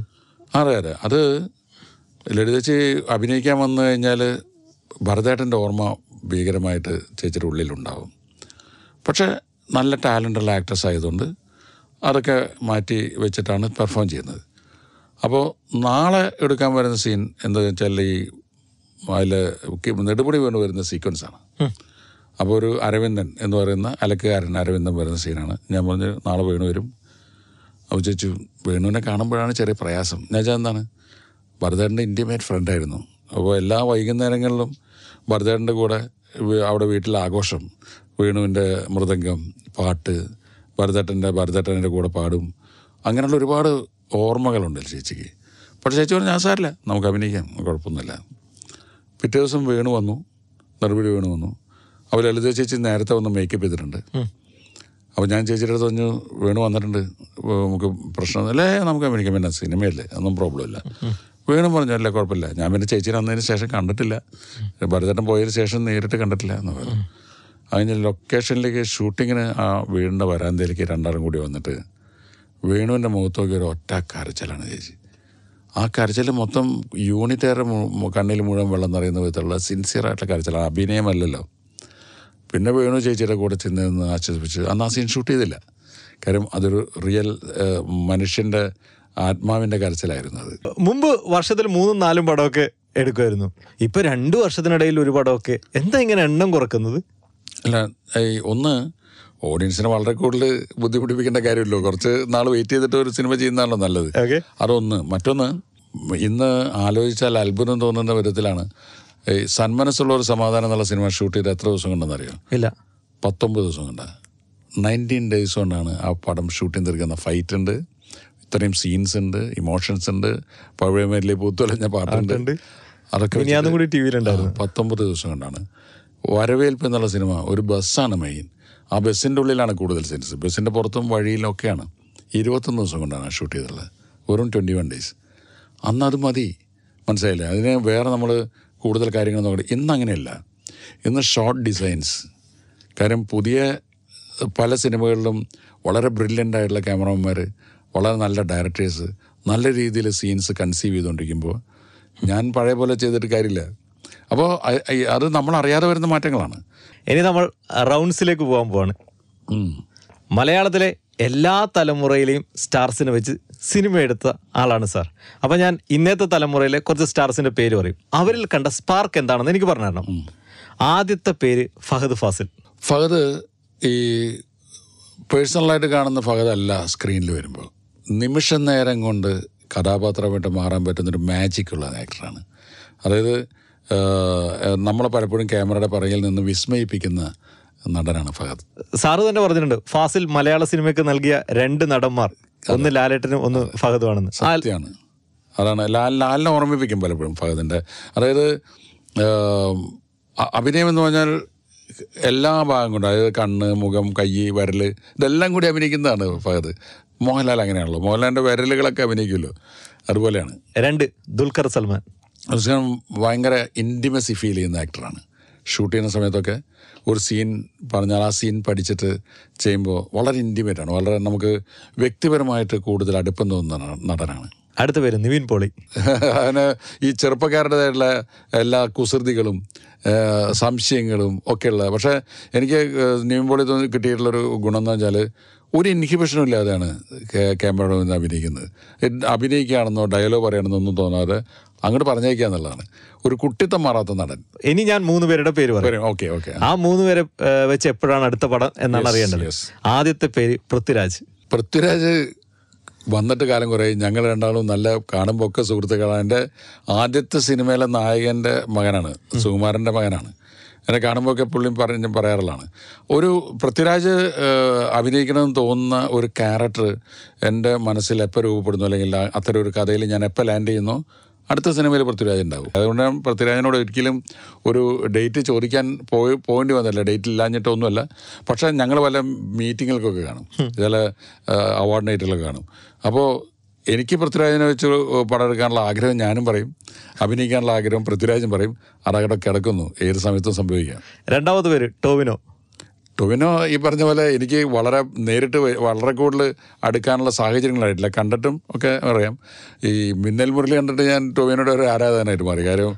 അതെ അതെ. അത് ലളിത ചേച്ചി അഭിനയിക്കാൻ വന്നു കഴിഞ്ഞാൽ ഭരതേട്ടന്റെ ഓർമ്മ ഭീകരമായിട്ട് ചേച്ചിയുടെ ഉള്ളിലുണ്ടാവും. പക്ഷേ നല്ല ടാലന്റുള്ള ആക്ട്രസ് ആയതുകൊണ്ട് അതൊക്കെ മാറ്റി വെച്ചിട്ടാണ് പെർഫോം ചെയ്യുന്നത്. അപ്പോൾ നാളെ എടുക്കാൻ വരുന്ന സീൻ എന്താ വെച്ചാൽ ഈ അതിൽ നെടുപടി വീണ് വരുന്ന സീക്വൻസാണ് അപ്പോൾ ഒരു അരവിന്ദൻ എന്ന് പറയുന്ന അലക്കുകാരൻ അരവിന്ദൻ വരുന്ന സീനാണ്. ഞാൻ പറഞ്ഞു നാളെ വേണു വരും. അപ്പോൾ ചോദിച്ചു വേണുവിനെ കാണുമ്പോഴാണ് ചെറിയ പ്രയാസം. ഞാൻ വെച്ചാൽ എന്താണ്? ഭരതേട്ടന്റെ ഇന്റിമേറ്റ് ഫ്രണ്ടായിരുന്നു അപ്പോൾ എല്ലാ വൈകുന്നേരങ്ങളിലും ഭരതേട്ടന്റെ കൂടെ അവിടെ വീട്ടിൽ ആഘോഷം വേണുവിന്റെ മൃദംഗം പാട്ട് ഭരതേട്ടന്റെ ഭരതേട്ടന്റെ കൂടെ പാടും. അങ്ങനെയുള്ള ഒരുപാട് ഓർമ്മകളുണ്ട് ചേച്ചിക്ക്. പക്ഷേ ചേച്ചി പറഞ്ഞു ഞാൻ സാറില്ല നമുക്ക് അഭിനയിക്കാം കുഴപ്പമൊന്നുമില്ല. പിറ്റേ ദിവസം വേണു വന്നു നടപടി വേണു വന്നു. അപ്പോൾ ലളിത ചേച്ചി നേരത്തെ വന്ന് മേക്കപ്പ് ചെയ്തിട്ടുണ്ട്. അപ്പോൾ ഞാൻ ചേച്ചിയുടെ അടുത്ത് പറഞ്ഞു വേണു വന്നിട്ടുണ്ട് നമുക്ക് പ്രശ്നമൊന്നുമില്ല അല്ലേ നമുക്ക് അഭിനയിക്കാം പിന്നെ സിനിമയല്ലേ ഒന്നും പ്രോബ്ലം ഇല്ല. വേണു പറഞ്ഞു അല്ല കുഴപ്പമില്ല. ഞാൻ പിന്നെ ചേച്ചിനെ വന്നതിന് ശേഷം കണ്ടിട്ടില്ല. ഭരതേട്ടൻ പോയതിന് ശേഷം നേരിട്ട് കണ്ടിട്ടില്ല എന്ന് പറഞ്ഞു. അതിന് ലൊക്കേഷനിലേക്ക് ഷൂട്ടിങ്ങിന് ആ വീടിന്റെ വരാന്തയിലേക്ക് രണ്ടാളും കൂടി വന്നിട്ട് വേണുവിന്റെ മുഖത്തോക്കി ഒരു ഒറ്റ കരച്ചിലാണ് ചേച്ചി. ആ കരച്ചിൽ മൊത്തം യൂണിറ്റേറെ കണ്ണിൽ മുഴുവൻ വെള്ളം നിറയുന്ന വിധത്തിലുള്ള സിൻസിയറായിട്ടുള്ള കരച്ചിലാണ്. അഭിനയമല്ലല്ലോ. പിന്നെ വേണു ചേച്ചിയുടെ കൂടെ ചെന്ന് നിന്ന് ആശ്വസിപ്പിച്ച് അന്ന് ആ സീൻ ഷൂട്ട് ചെയ്തില്ല. കാര്യം അതൊരു റിയൽ മനുഷ്യന്റെ ആത്മാവിന്റെ കരച്ചിലായിരുന്നു അത്. മുമ്പ് വർഷത്തിൽ മൂന്നും നാലും പടമൊക്കെ എടുക്കുമായിരുന്നു. ഇപ്പൊ രണ്ടു വർഷത്തിനിടയിൽ ഒരു പടമൊക്കെ. എന്താ ഇങ്ങനെ എണ്ണം കുറക്കുന്നത്? അല്ല ഈ ഒന്ന് ഓഡിയൻസിനെ വളരെ കൂടുതൽ ബുദ്ധിമുട്ടിപ്പിക്കേണ്ട കാര്യമല്ലോ കുറച്ച് നാൾ വെയിറ്റ് ചെയ്തിട്ട് ഒരു സിനിമ ചെയ്യുന്നതാണല്ലോ നല്ലത്. അതൊന്ന്. മറ്റൊന്ന് ഇന്ന് ആലോചിച്ചാൽ അത്ഭുതം തോന്നുന്ന വിധത്തിലാണ്. ഈ സന്മനസ്സുള്ള ഒരു സമാധാനം എന്നുള്ള സിനിമ ഷൂട്ട് ചെയ്ത് എത്ര ദിവസം കൊണ്ടെന്നറിയാം? ഇല്ല. പത്തൊമ്പത് ദിവസം കൊണ്ട്. നയന്റീൻ ഡേയ്സ് കൊണ്ടാണ് ആ പടം ഷൂട്ടിംഗ് തീർക്കുന്ന ഫൈറ്റ് ഉണ്ട്. ഇത്രയും സീൻസ് ഉണ്ട് ഇമോഷൻസ് ഉണ്ട്. പഴയമേരിലെ പൂത്തുലഞ്ഞ പാട്ടുണ്ട്. അതൊക്കെ പത്തൊമ്പത് ദിവസം കൊണ്ടാണ്. വരവേൽപ്പ് എന്നുള്ള സിനിമ ഒരു ബസ്സാണ് മെയിൻ ആ ബസ്സിന്റെ ഉള്ളിലാണ് കൂടുതൽ സീൻസ് ബസ്സിന്റെ പുറത്തും വഴിയിലൊക്കെയാണ് ഇരുപത്തൊന്ന് ദിവസം കൊണ്ടാണ് ഷൂട്ട് ചെയ്തിട്ടുള്ളത്. വെറും ട്വന്റി വൺ ഡേയ്സ് അന്ന് അത് മതി. മനസ്സിലായില്ലേ? അതിന് വേറെ നമ്മൾ കൂടുതൽ കാര്യങ്ങൾ നോക്കി ഇന്ന് അങ്ങനെയല്ല. ഇന്ന് ഷോർട്ട് ഡിസൈൻസ് കാര്യം പുതിയ പല സിനിമകളിലും വളരെ ബ്രില്യന്റ് ആയിട്ടുള്ള ക്യാമറമാന്മാർ വളരെ നല്ല ഡയറക്ടേഴ്സ് നല്ല രീതിയിൽ സീൻസ് കൺസീവ് ചെയ്തുകൊണ്ടിരിക്കുമ്പോൾ ഞാൻ പഴയ പോലെ ചെയ്തിട്ട് കാര്യമില്ല. അപ്പോൾ അത് നമ്മൾ അറിയാതെ വരുന്ന മാറ്റങ്ങളാണ്. ഇനി നമ്മൾ റൗണ്ട്സിലേക്ക് പോകാൻ പോവാണ്. മലയാളത്തിലെ എല്ലാ തലമുറയിലെയും സ്റ്റാർസിനെ വെച്ച് സിനിമ എടുത്ത ആളാണ് സാർ. അപ്പോൾ ഞാൻ ഇന്നത്തെ തലമുറയിലെ കുറച്ച് സ്റ്റാർസിന്റെ പേര് പറയും. അവരിൽ കണ്ട സ്പാർക്ക് എന്താണെന്ന് എനിക്ക് പറഞ്ഞു തരണം. ആദ്യത്തെ പേര് ഫഹദ് ഫാസിൽ. ഫഹദ് ഈ പേഴ്സണലായിട്ട് കാണുന്ന ഫഹദ് അല്ല സ്ക്രീനിൽ വരുമ്പോൾ. നിമിഷ നേരം കൊണ്ട് കഥാപാത്രമായിട്ട് മാറാൻ പറ്റുന്നൊരു മാജിക്കുള്ള ആക്ടറാണ് അതായത് നമ്മളെ പലപ്പോഴും ക്യാമറയുടെ പറയിൽ നിന്ന് വിസ്മയിപ്പിക്കുന്ന നടനാണ് ഫഹദ്. സാറ് തന്നെ പറഞ്ഞിട്ടുണ്ട് ഫാസിൽ മലയാള സിനിമയ്ക്ക് നൽകിയ രണ്ട് നടന്മാർ. ഒന്ന് ലാലേട്ടനും ഒന്ന് ഫഹദുമാണെന്ന് സത്യമാണ്. അതാണ്. ലാൽ ലാലിനെ ഓർമ്മിപ്പിക്കും പലപ്പോഴും ഫഹദിന്റെ അതായത് അഭിനയം എന്ന് പറഞ്ഞാൽ എല്ലാ ഭാഗം കൊണ്ടും അതായത് കണ്ണ് മുഖം കൈ വിരൽ ഇതെല്ലാം കൂടി അഭിനയിക്കുന്നതാണ് ഫഹദ്. മോഹൻലാൽ അങ്ങനെയാണല്ലോ. മോഹൻലാലിന്റെ വിരലുകളൊക്കെ അഭിനയിക്കുമല്ലോ. അതുപോലെയാണ്. രണ്ട് ദുൽഖർ സൽമാൻ. അദ്ദേഹം ഭയങ്കര ഇന്റിമസി ഫീൽ ചെയ്യുന്ന ആക്ടറാണ് ഷൂട്ട് ചെയ്യുന്ന സമയത്തൊക്കെ ഒരു സീൻ പറഞ്ഞാൽ ആ സീൻ പഠിച്ചിട്ട് ചെയ്യുമ്പോൾ വളരെ ഇന്റിമേറ്റ് ആണ്. വളരെ നമുക്ക് വ്യക്തിപരമായിട്ട് കൂടുതൽ അടുപ്പം തോന്നുന്ന നടനാണ്. അടുത്ത പേര് നിവിൻ പോളി. അതിന് ഈ ചെറുപ്പക്കാരുടേതായിട്ടുള്ള എല്ലാ കുസൃതികളും സംശയങ്ങളും ഒക്കെയുള്ള. പക്ഷേ എനിക്ക് നിവിൻ പോളി തോന്നി കിട്ടിയിട്ടുള്ളൊരു ഗുണം എന്ന് വെച്ചാൽ ഒരു ഇൻഹിബിഷനും ഇല്ലാതെയാണ് ക്യാമറയുടെ മുന്നിൽ അഭിനയിക്കുന്നത്. അഭിനയിക്കുകയാണെന്നോ ഡയലോഗ് പറയണമെന്നോ ഒന്നും തോന്നാതെ അങ്ങോട്ട് പറഞ്ഞേക്കുക എന്നുള്ളതാണ്. ഒരു കുട്ടിത്തം മാറാത്ത നടൻ. ഇനി ഞാൻ മൂന്ന് പേരുടെ പേര് പറയും. Okay okay. ആ മൂന്ന് പേരെ വെച്ച് എപ്പോഴാണ് അടുത്ത പടം എന്നാണ് അറിയേണ്ടത്? ആദ്യത്തെ പേര് പൃഥ്വിരാജ്. പൃഥ്വിരാജ് വന്നിട്ട് കാലം കുറേ. ഞങ്ങൾ രണ്ടാളും നല്ല കാണുമ്പോൾ ഒക്കെ സുഹൃത്തുക്കളാണ്. എന്റെ ആദ്യത്തെ സിനിമയിലെ നായകന്റെ മകനാണ്. സുകുമാരന്റെ മകനാണ്. എന്നെ കാണുമ്പോൾ ഒക്കെ പുള്ളിയും പറഞ്ഞ് പറയാറുള്ളതാണ്. ഒരു പൃഥ്വിരാജ് അഭിനയിക്കണമെന്ന് തോന്നുന്ന ഒരു ക്യാരക്ടർ എന്റെ മനസ്സിൽ എപ്പോൾ രൂപപ്പെടുന്നു? അല്ലെങ്കിൽ അത്തരം ഒരു കഥയിൽ ഞാൻ എപ്പോൾ ലാൻഡ് ചെയ്യുന്നു? അടുത്ത സിനിമയിൽ പൃഥ്വിരാജ് ഉണ്ടാവും. അതുകൊണ്ട് ഞാൻ പൃഥ്വിരാജിനോട് ഒരിക്കലും ഒരു ഡേറ്റ് ചോദിക്കാൻ പോയി പോകേണ്ടി വന്നല്ല ഡേറ്റ് ഇല്ലാഞ്ഞിട്ടൊന്നുമല്ല. പക്ഷേ ഞങ്ങൾ പല മീറ്റിങ്ങുകൾക്കൊക്കെ കാണും. ചില അവാർഡ് നൈറ്റുകളൊക്കെ കാണും. അപ്പോൾ എനിക്ക് പൃഥ്വിരാജിനെ വെച്ച് പടം എടുക്കാനുള്ള ആഗ്രഹം ഞാനും പറയും. അഭിനയിക്കാനുള്ള ആഗ്രഹം പൃഥ്വിരാജും പറയും. അതവിടെ കിടക്കുന്നു. ഏത് സമയത്തും സംഭവിക്കാം. രണ്ടാമത് പേര് ടോവിനോ. ടൊവിനോ ഈ പറഞ്ഞ പോലെ എനിക്ക് വളരെ നേരിട്ട് വളരെ കൂടുതൽ അടുക്കാനുള്ള സാഹചര്യങ്ങളായിട്ടില്ല. കണ്ടിട്ടും ഒക്കെ അറിയാം. ഈ മിന്നൽ മുരളി കണ്ടിട്ട് ഞാൻ ടൊവിനോയുടെ ഒരു ആരാധകനായിട്ട് മാറി. കാര്യം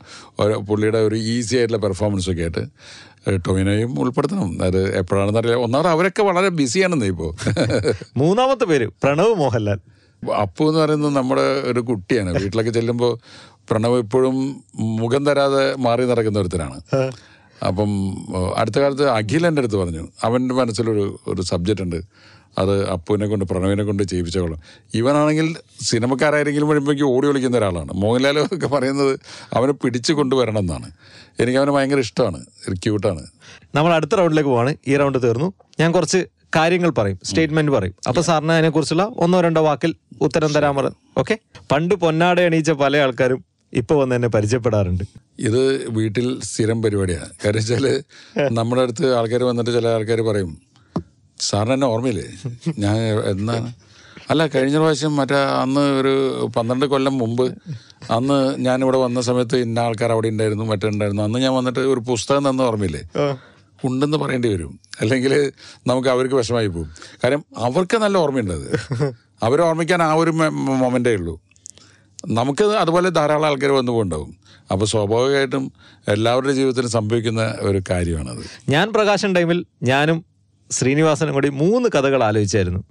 പുള്ളിയുടെ ഒരു ഈസി ആയിട്ടുള്ള പെർഫോമൻസ് ഒക്കെ ആയിട്ട് ടൊവിനോയും ഉൾപ്പെടുത്തണം. അത് എപ്പോഴാണെന്ന് അറിയാം ഒന്നാമത് അവരൊക്കെ വളരെ ബിസിയാണെന്ന് ഇപ്പോൾ മൂന്നാമത്തെ പേര് പ്രണവ് മോഹൻലാൽ. അപ്പു എന്ന് പറയുന്നത് നമ്മുടെ ഒരു കുട്ടിയാണ്. വീട്ടിലൊക്കെ ചെല്ലുമ്പോൾ പ്രണവ് ഇപ്പോഴും മുഖം തരാതെ മാറി നടക്കുന്ന ഒരുത്തരാണ് അപ്പം അടുത്ത കാലത്ത് അഖിൽ എന്റെ അടുത്ത് പറഞ്ഞു. അവന്റെ മനസ്സിലൊരു ഒരു സബ്ജക്റ്റ് ഉണ്ട്. അത് അപ്പുവിനെ കൊണ്ട് പ്രണവിനെ കൊണ്ട് ചെയ്യിപ്പിച്ചോളാം. ഇവനാണെങ്കിൽ സിനിമക്കാരായിരിക്കും വരുമ്പോഴേക്കും ഓടി ഒളിക്കുന്ന ഒരാളാണ്. മോഹൻലാലും ഒക്കെ പറയുന്നത് അവനെ പിടിച്ചു കൊണ്ടുവരണം എന്നാണ്. എനിക്ക് അവനെ ഭയങ്കര ഇഷ്ടമാണ്. റിക്യൂട്ടാണ് ക്യൂട്ടാണ്. നമ്മൾ അടുത്ത റൗണ്ടിലേക്ക് പോവാണ്. ഈ റൗണ്ട് തീർന്നു. ഞാൻ കുറച്ച് കാര്യങ്ങൾ പറയും. സ്റ്റേറ്റ്മെന്റ് പറയും. അപ്പൊ സാറിന് അതിനെക്കുറിച്ചുള്ള ഒന്നോ രണ്ടോ വാക്കിൽ ഉത്തരം തരാൻ പറ ഓക്കെ? പണ്ട് പൊന്നാട എണീച്ച പല ആൾക്കാരും ഇപ്പൊ വന്ന് എന്നെ പരിചയപ്പെടാറുണ്ട്. ഇത് വീട്ടിൽ സ്ഥിരം പരിപാടിയാണ് കാര്യം വെച്ചാൽ നമ്മുടെ അടുത്ത് ആൾക്കാർ വന്നിട്ട് ചില ആൾക്കാർ പറയും സാറിന് എന്നെ ഓർമ്മയില്ലേ? ഞാൻ എന്നാണ് അല്ല കഴിഞ്ഞ പ്രാവശ്യം മറ്റേ അന്ന് ഒരു പന്ത്രണ്ട് കൊല്ലം മുമ്പ് അന്ന് ഞാൻ ഇവിടെ വന്ന സമയത്ത് ഇന്ന ആൾക്കാർ അവിടെ ഉണ്ടായിരുന്നു മറ്റേ ഉണ്ടായിരുന്നു അന്ന് ഞാൻ വന്നിട്ട് ഒരു പുസ്തകം തന്ന ഓർമ്മയില്ലേ? ഉണ്ടെന്ന് പറയേണ്ടി വരും. അല്ലെങ്കിൽ നമുക്ക് അവർക്ക് വിഷമായി പോകും. കാര്യം അവർക്ക് നല്ല ഓർമ്മയുണ്ട് അത്. അവരെ ഓർമ്മിക്കാൻ ആ ഒരു മൊമെന്റേ ഉള്ളൂ. നമുക്ക് അതുപോലെ ധാരാളം ആൾക്കാർ വന്നു പോകുന്നുണ്ടാവും അപ്പോൾ സ്വാഭാവികമായിട്ടും എല്ലാവരുടെ ജീവിതത്തിലും സംഭവിക്കുന്ന ഒരു കാര്യമാണത്. ഞാൻ പ്രകാശൻ ടൈമിൽ ഞാനും ശ്രീനിവാസനും കൂടി മൂന്ന് കഥകൾ ആലോചിച്ചായിരുന്നു.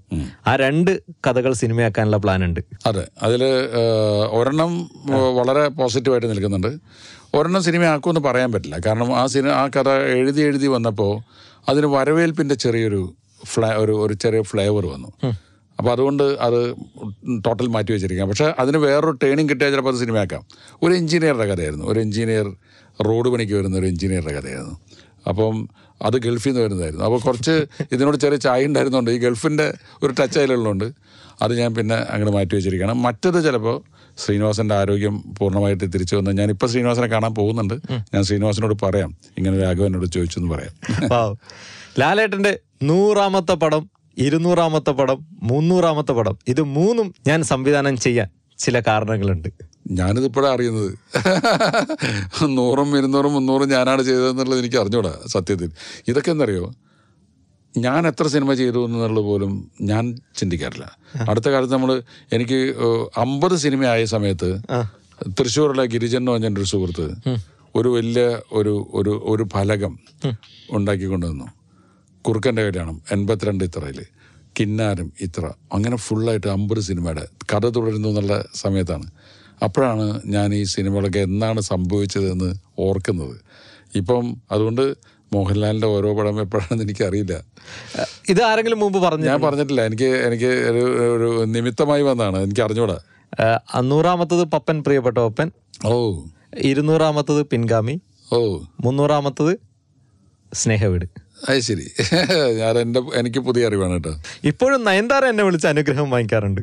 ആ രണ്ട് കഥകൾ സിനിമയാക്കാനുള്ള പ്ലാൻ ഉണ്ട് അതെ അതിൽ ഒരെണ്ണം വളരെ പോസിറ്റീവായിട്ട് നിൽക്കുന്നുണ്ട്. ഒരെണ്ണം സിനിമയാക്കുമെന്ന് പറയാൻ പറ്റില്ല. കാരണം ആ സിനിമ ആ കഥ എഴുതി എഴുതി വന്നപ്പോൾ അതിന് വരവേൽപ്പിന്റെ ചെറിയൊരു ഫ്ലേ ഒരു ഒരു ചെറിയ ഫ്ലേവർ വന്നു. അപ്പോൾ അതുകൊണ്ട് അത് ടോട്ടൽ മാറ്റി വെച്ചിരിക്കാം പക്ഷേ അതിന് വേറൊരു ടേണിങ് കിട്ടിയാൽ ചിലപ്പോൾ അത് സിനിമയാക്കാം. ഒരു എഞ്ചിനീയറുടെ കഥയായിരുന്നു. ഒരു എഞ്ചിനീയർ റോഡ് പണിക്ക് വരുന്ന ഒരു എഞ്ചിനീയറുടെ കഥയായിരുന്നു. അപ്പം അത് ഗൾഫിൽ നിന്ന് വരുന്നതായിരുന്നു. അപ്പോൾ കുറച്ച് ഇതിനോട് ചെറിയ ചായ ഉണ്ടായിരുന്നുണ്ട് ഈ ഗൾഫിന്റെ ഒരു ടച്ച് അതിലുള്ളതുകൊണ്ട് അത് ഞാൻ പിന്നെ അങ്ങനെ മാറ്റി വെച്ചിരിക്കുകയാണ്. മറ്റത് ചിലപ്പോൾ ശ്രീനിവാസന്റെ ആരോഗ്യം പൂർണമായിട്ട് തിരിച്ചു വന്ന് ഇപ്പോൾ ശ്രീനിവാസനെ കാണാൻ പോകുന്നുണ്ട്. ഞാൻ ശ്രീനിവാസനോട് പറയാം. ഇങ്ങനെ രാഘവനോട് ചോദിച്ചു എന്ന് പറയാം. ലാലേട്ടന്റെ നൂറാമത്തെ പടം ഇരുന്നൂറാമത്തെ പടം മുന്നൂറാമത്തെ പടം. ഇത് മൂന്നും ഞാൻ സംവിധാനം ചെയ്യാൻ ചില കാരണങ്ങളുണ്ട്. ഞാനിത് ഇപ്പോഴാണ് അറിയുന്നത്. നൂറും ഇരുന്നൂറും മുന്നൂറും ഞാനാണ് ചെയ്തതെന്നുള്ളത് എനിക്ക് അറിഞ്ഞൂടാ സത്യത്തിൽ. ഇതൊക്കെ എന്തറിയോ ഞാൻ എത്ര സിനിമ ചെയ്തു എന്നുള്ളത് പോലും ഞാൻ ചിന്തിക്കാറില്ല. അടുത്ത കാലത്ത് നമ്മൾ എനിക്ക് അമ്പത് സിനിമ ആയ സമയത്ത് തൃശ്ശൂരിലെ ഗിരിജൻ എന്ന് പറഞ്ഞ ഒരു സുഹൃത്ത് ഒരു വലിയ ഒരു ഒരു ഒരു ഫലകം ഉണ്ടാക്കിക്കൊണ്ടുവന്നു. കുറുക്കന്റെ കല്യാണം എൺപത്തിരണ്ട് ഇത്രയിൽ കിന്നാരം ഇത്ര. അങ്ങനെ ഫുള്ളായിട്ട് അമ്പത് സിനിമയുടെ കഥ തുടരുന്നു എന്നുള്ള സമയത്താണ്. അപ്പോഴാണ് ഞാൻ ഈ സിനിമകളൊക്കെ എന്നാണ് സംഭവിച്ചതെന്ന് ഓർക്കുന്നത്. ഇപ്പം അതുകൊണ്ട് മോഹൻലാലിന്റെ ഓരോ പടം എപ്പോഴാണെന്ന് എനിക്കറിയില്ല. ഇത് ആരെങ്കിലും മുമ്പ് പറഞ്ഞു ഞാൻ പറഞ്ഞിട്ടില്ല. എനിക്ക് എനിക്ക് ഒരു ഒരു നിമിത്തമായി വന്നതാണ്. എനിക്ക് അറിഞ്ഞൂടാ. അന്നൂറാമത്തത് പപ്പൻ പ്രിയപ്പെട്ട പപ്പൻ. ഓ. ഇരുന്നൂറാമത്തത് പിൻഗാമി. ഓ. മുന്നൂറാമത്തത് സ്നേഹവീട്. അത് ശരി ഞാൻ എന്റെ എനിക്ക് പുതിയ അറിവാണ് കേട്ടോ. ഇപ്പോഴും നയൻതാര എന്നെ വിളിച്ച് അനുഗ്രഹം വാങ്ങിക്കാറുണ്ട്.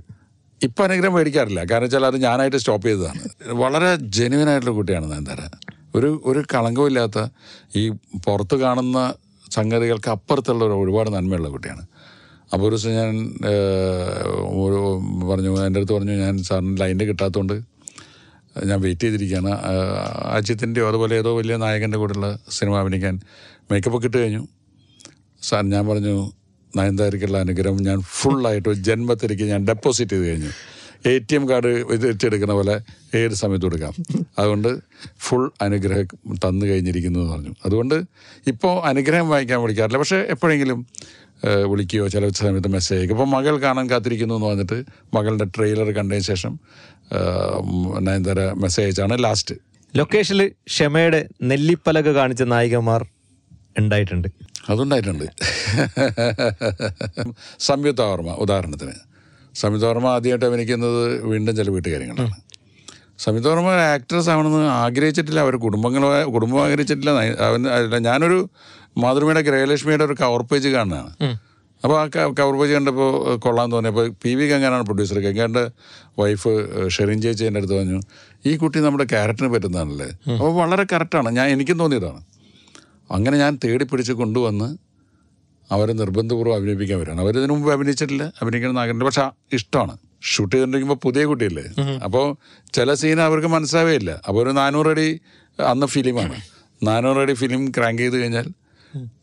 ഇപ്പം അനുഗ്രഹം മേടിക്കാറില്ല. കാരണം വെച്ചാൽ അത് ഞാനായിട്ട് സ്റ്റോപ്പ് ചെയ്തതാണ്. വളരെ ജെനുവിൻ ആയിട്ടുള്ള കുട്ടിയാണ് നയൻതാര. ഒരു ഒരു കളങ്കമില്ലാത്ത ഈ പുറത്ത് കാണുന്ന സംഗതികൾക്ക് അപ്പുറത്തുള്ള ഒരു ഒരുപാട് നന്മയുള്ള കുട്ടിയാണ്. അപ്പോൾ ഒരു ദിവസം ഞാൻ ഒരു പറഞ്ഞു എന്റെ അടുത്ത് പറഞ്ഞു ഞാൻ സാറിന് ലൈന്റെ കിട്ടാത്തതുകൊണ്ട് ഞാൻ വെയിറ്റ് ചെയ്തിരിക്കുകയാണ്. അജിത്തിന്റെയോ അതുപോലെ ഏതോ വലിയ നായകന്റെ കൂടെയുള്ള സിനിമ അഭിനയിക്കാൻ മേക്കപ്പ് ഒക്കെ ഇട്ട് കഴിഞ്ഞു. സാർ ഞാൻ പറഞ്ഞു നയൻതാരിക്കുള്ള അനുഗ്രഹം ഞാൻ ഫുള്ളായിട്ട് ജന്മത്തിലേക്ക് ഞാൻ ഡെപ്പോസിറ്റ് ചെയ്ത് കഴിഞ്ഞു. എ ടി എം കാർഡ് വെച്ചെടുക്കുന്ന പോലെ ഏത് സമയത്ത് കൊടുക്കാം അതുകൊണ്ട് ഫുൾ അനുഗ്രഹം തന്നു കഴിഞ്ഞിരിക്കുന്നു എന്ന് പറഞ്ഞു. അതുകൊണ്ട് ഇപ്പോൾ അനുഗ്രഹം വായിക്കാൻ വിളിക്കാറില്ല. പക്ഷേ എപ്പോഴെങ്കിലും വിളിക്കുകയോ ചില സമയത്ത് മെസ്സേജ് അയക്കും ഇപ്പോൾ മകൾ കാണാൻ കാത്തിരിക്കുന്നു എന്ന് പറഞ്ഞിട്ട് മകളുടെ ട്രെയിലർ കണ്ടതിന് ശേഷം നയൻതാര മെസ്സേജ് അയച്ചാണ് ലാസ്റ്റ് ലൊക്കേഷനിൽ ക്ഷമയുടെ നെല്ലിപ്പലക കാണിച്ച നായികമാർ ഉണ്ടായിട്ടുണ്ട്. അതുണ്ടായിട്ടുണ്ട്. സംയുക്ത വർമ്മ ഉദാഹരണത്തിന്. സംയുക്ത വർമ്മ ആദ്യമായിട്ട് അഭിനയിക്കുന്നത് വീണ്ടും ചില വീട്ടുകാര്യങ്ങളാണ്. സംയുക്ത വർമ്മ ആക്ട്രസ് ആവണമെന്ന് ആഗ്രഹിച്ചിട്ടില്ല അവർ കുടുംബങ്ങൾ കുടുംബം ആഗ്രഹിച്ചിട്ടില്ല. അവൻ അല്ല ഞാനൊരു മാതൃമയുടെ ഗ്രഹലക്ഷ്മിയുടെ ഒരു കവർ പേജ് കാണുന്നതാണ്. അപ്പോൾ ആ കവർ പേജ് കണ്ടപ്പോൾ കൊള്ളാൻ തോന്നിയപ്പോൾ പി വി ഗംഗാനാണ് പ്രൊഡ്യൂസർ ഗംഗാന്റെ വൈഫ് ഷെറിൻ ചേച്ചി എന്റെ അടുത്ത് പറഞ്ഞു ഈ കുട്ടി നമ്മുടെ ക്യാരക്ടറിന് പറ്റുന്നതാണല്ലേ? അപ്പോൾ വളരെ കറക്റ്റാണ് ഞാൻ എനിക്കും തോന്നിയതാണ്. അങ്ങനെ ഞാൻ തേടി പിടിച്ച് കൊണ്ടുവന്ന് അവരെ നിർബന്ധപൂർവം അഭിനയിപ്പിക്കാൻ വരികയാണ്. അവരിതിനു മുമ്പ് അഭിനയിച്ചിട്ടില്ല. അഭിനയിക്കണം എന്ന് പക്ഷെ ഇഷ്ടമാണ്. ഷൂട്ട് ചെയ്തിട്ടുണ്ടെങ്കിൽ പുതിയ കുട്ടിയല്ലേ? അപ്പോൾ ചില സീൻ അവർക്ക് മനസ്സിലാവേയില്ല. അപ്പോൾ ഒരു നാനൂറ് അടി അന്ന് ഫിലിമാണ്. നാനൂറ് അടി ഫിലിം ക്രാങ്ക് ചെയ്ത് കഴിഞ്ഞാൽ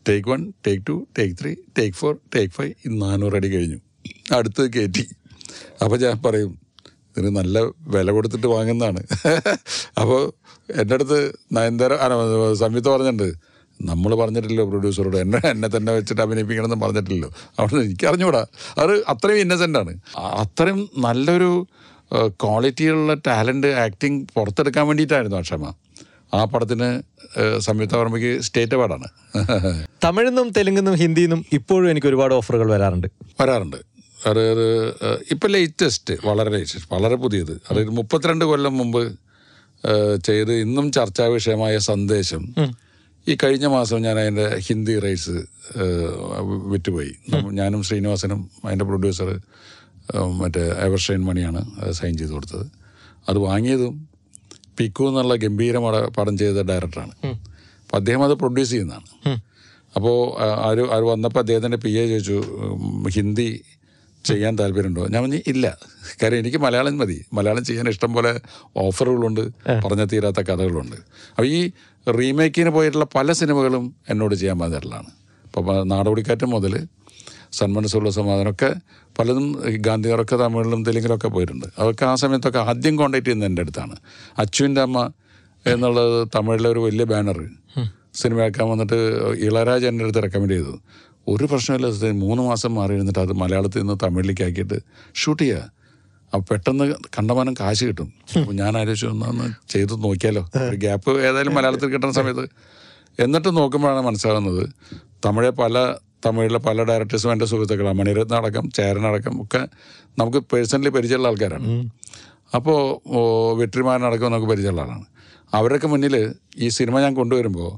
take one take two take three take four take five ഈ നാനൂറ് അടി കഴിഞ്ഞു. അടുത്ത് കയറ്റി അപ്പോൾ ഞാൻ പറയും ഇതിന് നല്ല വില കൊടുത്തിട്ട് വാങ്ങുന്നതാണ്. അപ്പോൾ എന്റെ അടുത്ത് നയൻതാര സംയുക്ത പറഞ്ഞിട്ടുണ്ട് നമ്മൾ പറഞ്ഞിട്ടില്ലോ പ്രൊഡ്യൂസറോട് എന്നെ എന്നെ തന്നെ വെച്ചിട്ട് അഭിനയിപ്പിക്കണമെന്ന് പറഞ്ഞിട്ടില്ലല്ലോ. അവിടെ എനിക്ക് അറിഞ്ഞുകൂടാ അത് അത്രയും ഇന്നസെന്റ് ആണ്. അത്രയും നല്ലൊരു ക്വാളിറ്റിയുള്ള ടാലന്റ് ആക്ടിങ് പുറത്തെടുക്കാൻ വേണ്ടിയിട്ടായിരുന്നു അക്ഷമ. ആ പടത്തിന് സംയുക്ത വർമ്മയ്ക്ക് സ്റ്റേറ്റ് അവാർഡാണ് തമിഴിന്നും തെലുങ്കിന്നും ഹിന്ദിന്നും ഇപ്പോഴും എനിക്ക് ഒരുപാട് ഓഫറുകൾ വരാറുണ്ട്. വരാറുണ്ട്. അത് അത് ഇപ്പം ലേറ്റസ്റ്റ് വളരെ ലേറ്റസ്റ്റ് വളരെ പുതിയത്. അതായത് മുപ്പത്തിരണ്ട് കൊല്ലം മുമ്പ് ചെയ്ത് ഇന്നും ചർച്ചാ വിഷയമായ സന്ദേശം ഈ കഴിഞ്ഞ മാസം ഞാൻ അതിന്റെ ഹിന്ദി റൈറ്റ്സ് വിറ്റുപോയി. ഞാനും ശ്രീനിവാസനും അതിന്റെ പ്രൊഡ്യൂസർ മറ്റേ എവർഷൈൻ മണിയാണ് സൈൻ ചെയ്ത് കൊടുത്തത്. അത് വാങ്ങിയതും പിക്കു എന്നുള്ള ഗംഭീര പടം ചെയ്ത ഡയറക്ടറാണ്. അപ്പം അദ്ദേഹം അത് പ്രൊഡ്യൂസ് ചെയ്യുന്നതാണ്. അപ്പോൾ ആര് ആര് വന്നപ്പോൾ അദ്ദേഹത്തിന്റെ പി എ ചോദിച്ചു ഹിന്ദി ചെയ്യാൻ താല്പര്യമുണ്ടോ? ഞാൻ പറഞ്ഞു ഇല്ല. കാര്യം എനിക്ക് മലയാളം മതി. മലയാളം ചെയ്യാൻ ഇഷ്ടം പോലെ ഓഫറുകളുണ്ട് പറഞ്ഞ തീരാത്ത കഥകളുണ്ട്. അപ്പോൾ ഈ റീമേക്കിന് പോയിട്ടുള്ള പല സിനിമകളും എന്നോട് ചെയ്യാൻ പറഞ്ഞിട്ടുള്ളതാണ് അപ്പോൾ നാടോടിക്കാറ്റ് മുതൽ സന്മനസ്സുള്ള സമാധാനമൊക്കെ പലതും ഗാന്ധിയാറൊക്കെ ഗാന്ധികാരൊക്കെ തമിഴിലും തെലുങ്കിലൊക്കെ പോയിട്ടുണ്ട്. അതൊക്കെ ആ സമയത്തൊക്കെ ആദ്യം കോണ്ടാക്ട് ചെയ്യുന്നത് എന്റെ അടുത്താണ്. അച്ചുവിന്റെ അമ്മ എന്നുള്ളത് തമിഴിലെ ഒരു വലിയ ബാനർ. സിനിമയാക്കാൻ വന്നിട്ട് ഇളരാജ് എന്റെ അടുത്ത് റെക്കമെൻഡ് ചെയ്തു. ഒരു പ്രശ്നമില്ല മൂന്ന് മാസം മാറി ഇരുന്നിട്ട് അത് മലയാളത്തിൽ നിന്ന് തമിഴിലേക്ക് ആക്കിയിട്ട് ഷൂട്ട് ചെയ്യുക അപ്പോൾ പെട്ടെന്ന് കണ്ടമാനം കാശ് കിട്ടും. അപ്പോൾ ഞാൻ ആലോചിച്ചു ഒന്നൊന്ന് ചെയ്ത് നോക്കിയാലോ? ഗ്യാപ്പ് ഏതായാലും മലയാളത്തിൽ കിട്ടുന്ന സമയത്ത്. എന്നിട്ട് നോക്കുമ്പോഴാണ് മനസ്സിലാകുന്നത് തമിഴെ പല തമിഴിലെ പല ഡയറക്ടേഴ്സും എന്റെ സുഹൃത്തുക്കളാണ്. മണിരത്ന അടക്കം ചേരനടക്കം ഒക്കെ നമുക്ക് പേഴ്സണലി പരിചയമുള്ള ആൾക്കാരാണ്. അപ്പോൾ വെട്രിമാരനടക്കം നമുക്ക് പരിചയമുള്ള ആളാണ്. അവരൊക്കെ മുന്നിൽ ഈ സിനിമ ഞാൻ കൊണ്ടുവരുമ്പോൾ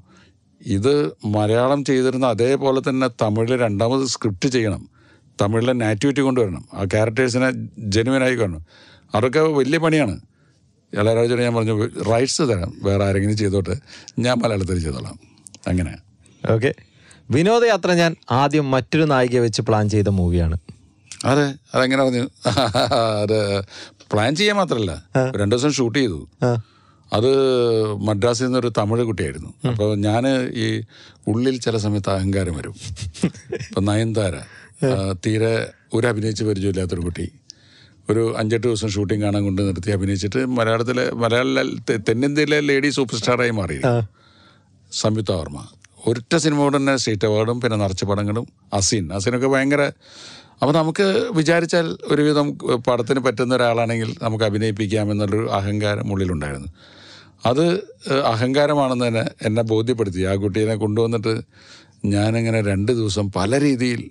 ഇത് മലയാളം ചെയ്തിരുന്ന അതേപോലെ തന്നെ തമിഴിൽ രണ്ടാമത് സ്ക്രിപ്റ്റ് ചെയ്യണം. തമിഴിലെ നാറ്റിവിറ്റി കൊണ്ടുവരണം. ആ ക്യാരക്ടേഴ്സിനെ ജെനുവനായി കാണണം. അതൊക്കെ വലിയ പണിയാണ്. ഇളയരാജോട് ഞാൻ പറഞ്ഞു റൈറ്റ്സ് തരാം. വേറെ ആരെങ്കിലും ചെയ്തോട്ട്. ഞാൻ മലയാളത്തിൽ ചെയ്തോളാം. അങ്ങനെ. ഓക്കെ വിനോദയാത്ര ഞാൻ ആദ്യം മറ്റൊരു നായികയെ വെച്ച് പ്ലാൻ ചെയ്ത മൂവിയാണ് അതെ. അതെങ്ങനെ പറഞ്ഞു? അത് പ്ലാൻ ചെയ്യാൻ മാത്രമല്ല രണ്ടു ദിവസം ഷൂട്ട് ചെയ്തു. അത് മദ്രാസിൽ നിന്നൊരു തമിഴ് കുട്ടിയായിരുന്നു. അപ്പോൾ ഞാൻ ഈ ഉള്ളിൽ ചില സമയത്ത് അഹങ്കാരം വരും. ഇപ്പം നയൻതാര. തീരെ ഒരു അഭിനയിച്ച് പരിചയമില്ലാത്തൊരു കുട്ടി. ഒരു അഞ്ചെട്ട് ദിവസം ഷൂട്ടിംഗ് കാണാൻ കൊണ്ട് നിർത്തി അഭിനയിച്ചിട്ട് മലയാളത്തിലെ മലയാള തെന്നിന്ത്യയിലെ ലേഡി സൂപ്പർ സ്റ്റാറായി മാറി സംയുക്ത വർമ്മ. ഒരൊറ്റ സിനിമ കൊണ്ട് തന്നെ സ്റ്റേറ്റ് അവാർഡും പിന്നെ നിറച്ച പടങ്ങളും. അസീൻ. അസീനൊക്കെ ഭയങ്കര അപ്പോൾ നമുക്ക് വിചാരിച്ചാൽ ഒരുവിധം പടത്തിന് പറ്റുന്ന ഒരാളാണെങ്കിൽ നമുക്ക് അഭിനയിപ്പിക്കാം എന്നുള്ളൊരു അഹങ്കാരം ഉള്ളിലുണ്ടായിരുന്നു. അത് അഹങ്കാരമാണെന്ന് തന്നെ എന്നെ ബോധ്യപ്പെടുത്തി. ആ കുട്ടീനെ കൊണ്ടുവന്നിട്ട് ഞാനിങ്ങനെ രണ്ട് ദിവസം പല രീതിയിൽ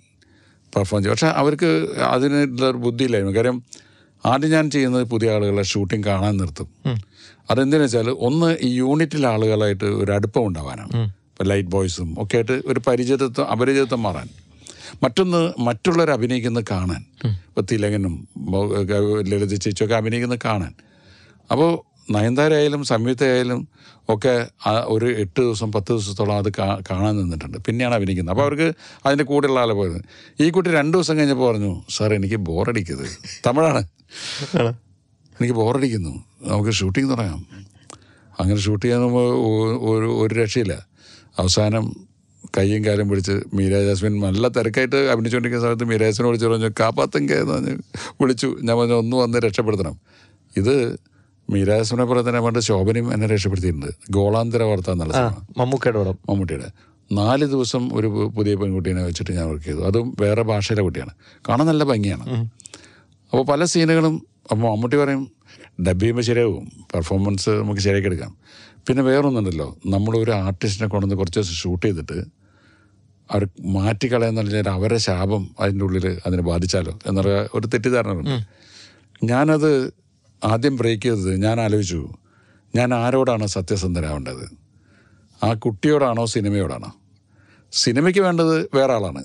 പെർഫോം ചെയ്യും പക്ഷേ അവർക്ക് അതിനുള്ള ഒരു ബുദ്ധിയില്ലായിരുന്നു കാര്യം ആദ്യം ഞാൻ ചെയ്യുന്നത് പുതിയ ആളുകളെ ഷൂട്ടിംഗ് കാണാൻ നിർത്തും. അതെന്തിനാ വെച്ചാൽ ഒന്ന് ഈ യൂണിറ്റിലെ ആളുകളായിട്ട് ഒരു അടുപ്പം ഉണ്ടാവാനാണ്. ഇപ്പം ലൈറ്റ് ബോയ്സും ഒക്കെ ആയിട്ട് ഒരു പരിചിതത്വം അപരിചിതത്വം മാറാൻ. മറ്റൊന്ന് മറ്റുള്ളവർ അഭിനയിക്കുന്നത് കാണാൻ. ഇപ്പോൾ തിലകനും ലളിത ചേച്ചിയൊക്കെ അഭിനയിക്കുന്നത് കാണാൻ. അപ്പോൾ നയൻതാര സംയുക്തയായാലും ഒക്കെ ഒരു എട്ട് ദിവസം പത്ത് ദിവസത്തോളം അത് കാ- കാണാൻ നിന്നിട്ടുണ്ട്. പിന്നെയാണ് അഭിനയിക്കുന്നത്. അപ്പോൾ അവർക്ക് അതിന്റെ കൂടെയുള്ള ആളെ പോയത്. ഈ കുട്ടി രണ്ട് ദിവസം കഴിഞ്ഞപ്പോൾ പറഞ്ഞു സാർ എനിക്ക് ബോറടിക്കരുത്. തമിഴാണ്. എനിക്ക് ബോറടിക്കുന്നു. നമുക്ക് ഷൂട്ടിംഗ് തുടങ്ങാം. അങ്ങനെ ഷൂട്ട് ചെയ്യാൻ ഒരു ഒരു രക്ഷയില്ല. അവസാനം കയ്യും കാലും പിടിച്ച് മീര ജാസ്മിൻ നല്ല തിരക്കായിട്ട് അഭിനയിച്ചുകൊണ്ടിരിക്കുന്ന സമയത്ത് മീര വിളിച്ചു പറഞ്ഞു കാപ്പാത്തങ്ക എന്ന് പറഞ്ഞു വിളിച്ചു. ഞാൻ പറഞ്ഞു ഒന്ന് വന്ന് രക്ഷപ്പെടുത്തണം. ഇത് മീര ജാസ്മിനെ പോലെ തന്നെ പണ്ട് ശോഭനയും എന്നെ രക്ഷപ്പെടുത്തിയിട്ടുണ്ട്. ഗോളാന്തര വാർത്ത എന്നുള്ള മമ്മൂക്കയുടെ മമ്മൂട്ടിയുടെ. നാല് ദിവസം ഒരു പുതിയ പെൺകുട്ടീനെ വെച്ചിട്ട് ഞാൻ വർക്ക് ചെയ്തു. അതും വേറെ ഭാഷയിലെ കുട്ടിയാണ്. കാണാൻ നല്ല ഭംഗിയാണ്. അപ്പോൾ പല സീനുകളും അപ്പോൾ മമ്മൂട്ടി പറയും ഡബ് ചെയ്യുമ്പോൾ ശരിയാവും. പെർഫോമൻസ് നമുക്ക് ശരിയാക്കി എടുക്കാം. പിന്നെ വേറൊന്നുണ്ടല്ലോ. നമ്മളൊരു ആർട്ടിസ്റ്റിനെ കൊണ്ടുവന്ന് കുറച്ച് ദിവസം ഷൂട്ട് ചെയ്തിട്ട് അവർ മാറ്റിക്കളയെന്ന് പറഞ്ഞാൽ അവരെ ശാപം അതിന്റെ ഉള്ളിൽ അതിനെ ബാധിച്ചാലോ എന്നുള്ള ഒരു തെറ്റിദ്ധാരണ ഞാനത് ആദ്യം ബ്രേക്ക് ചെയ്തത് ഞാൻ ആലോചിച്ചു ഞാൻ ആരോടാണ് സത്യസന്ധനാവേണ്ടത് ആ കുട്ടിയോടാണോ സിനിമയോടാണോ? സിനിമയ്ക്ക് വേണ്ടത് വേറെ ആളാണ്.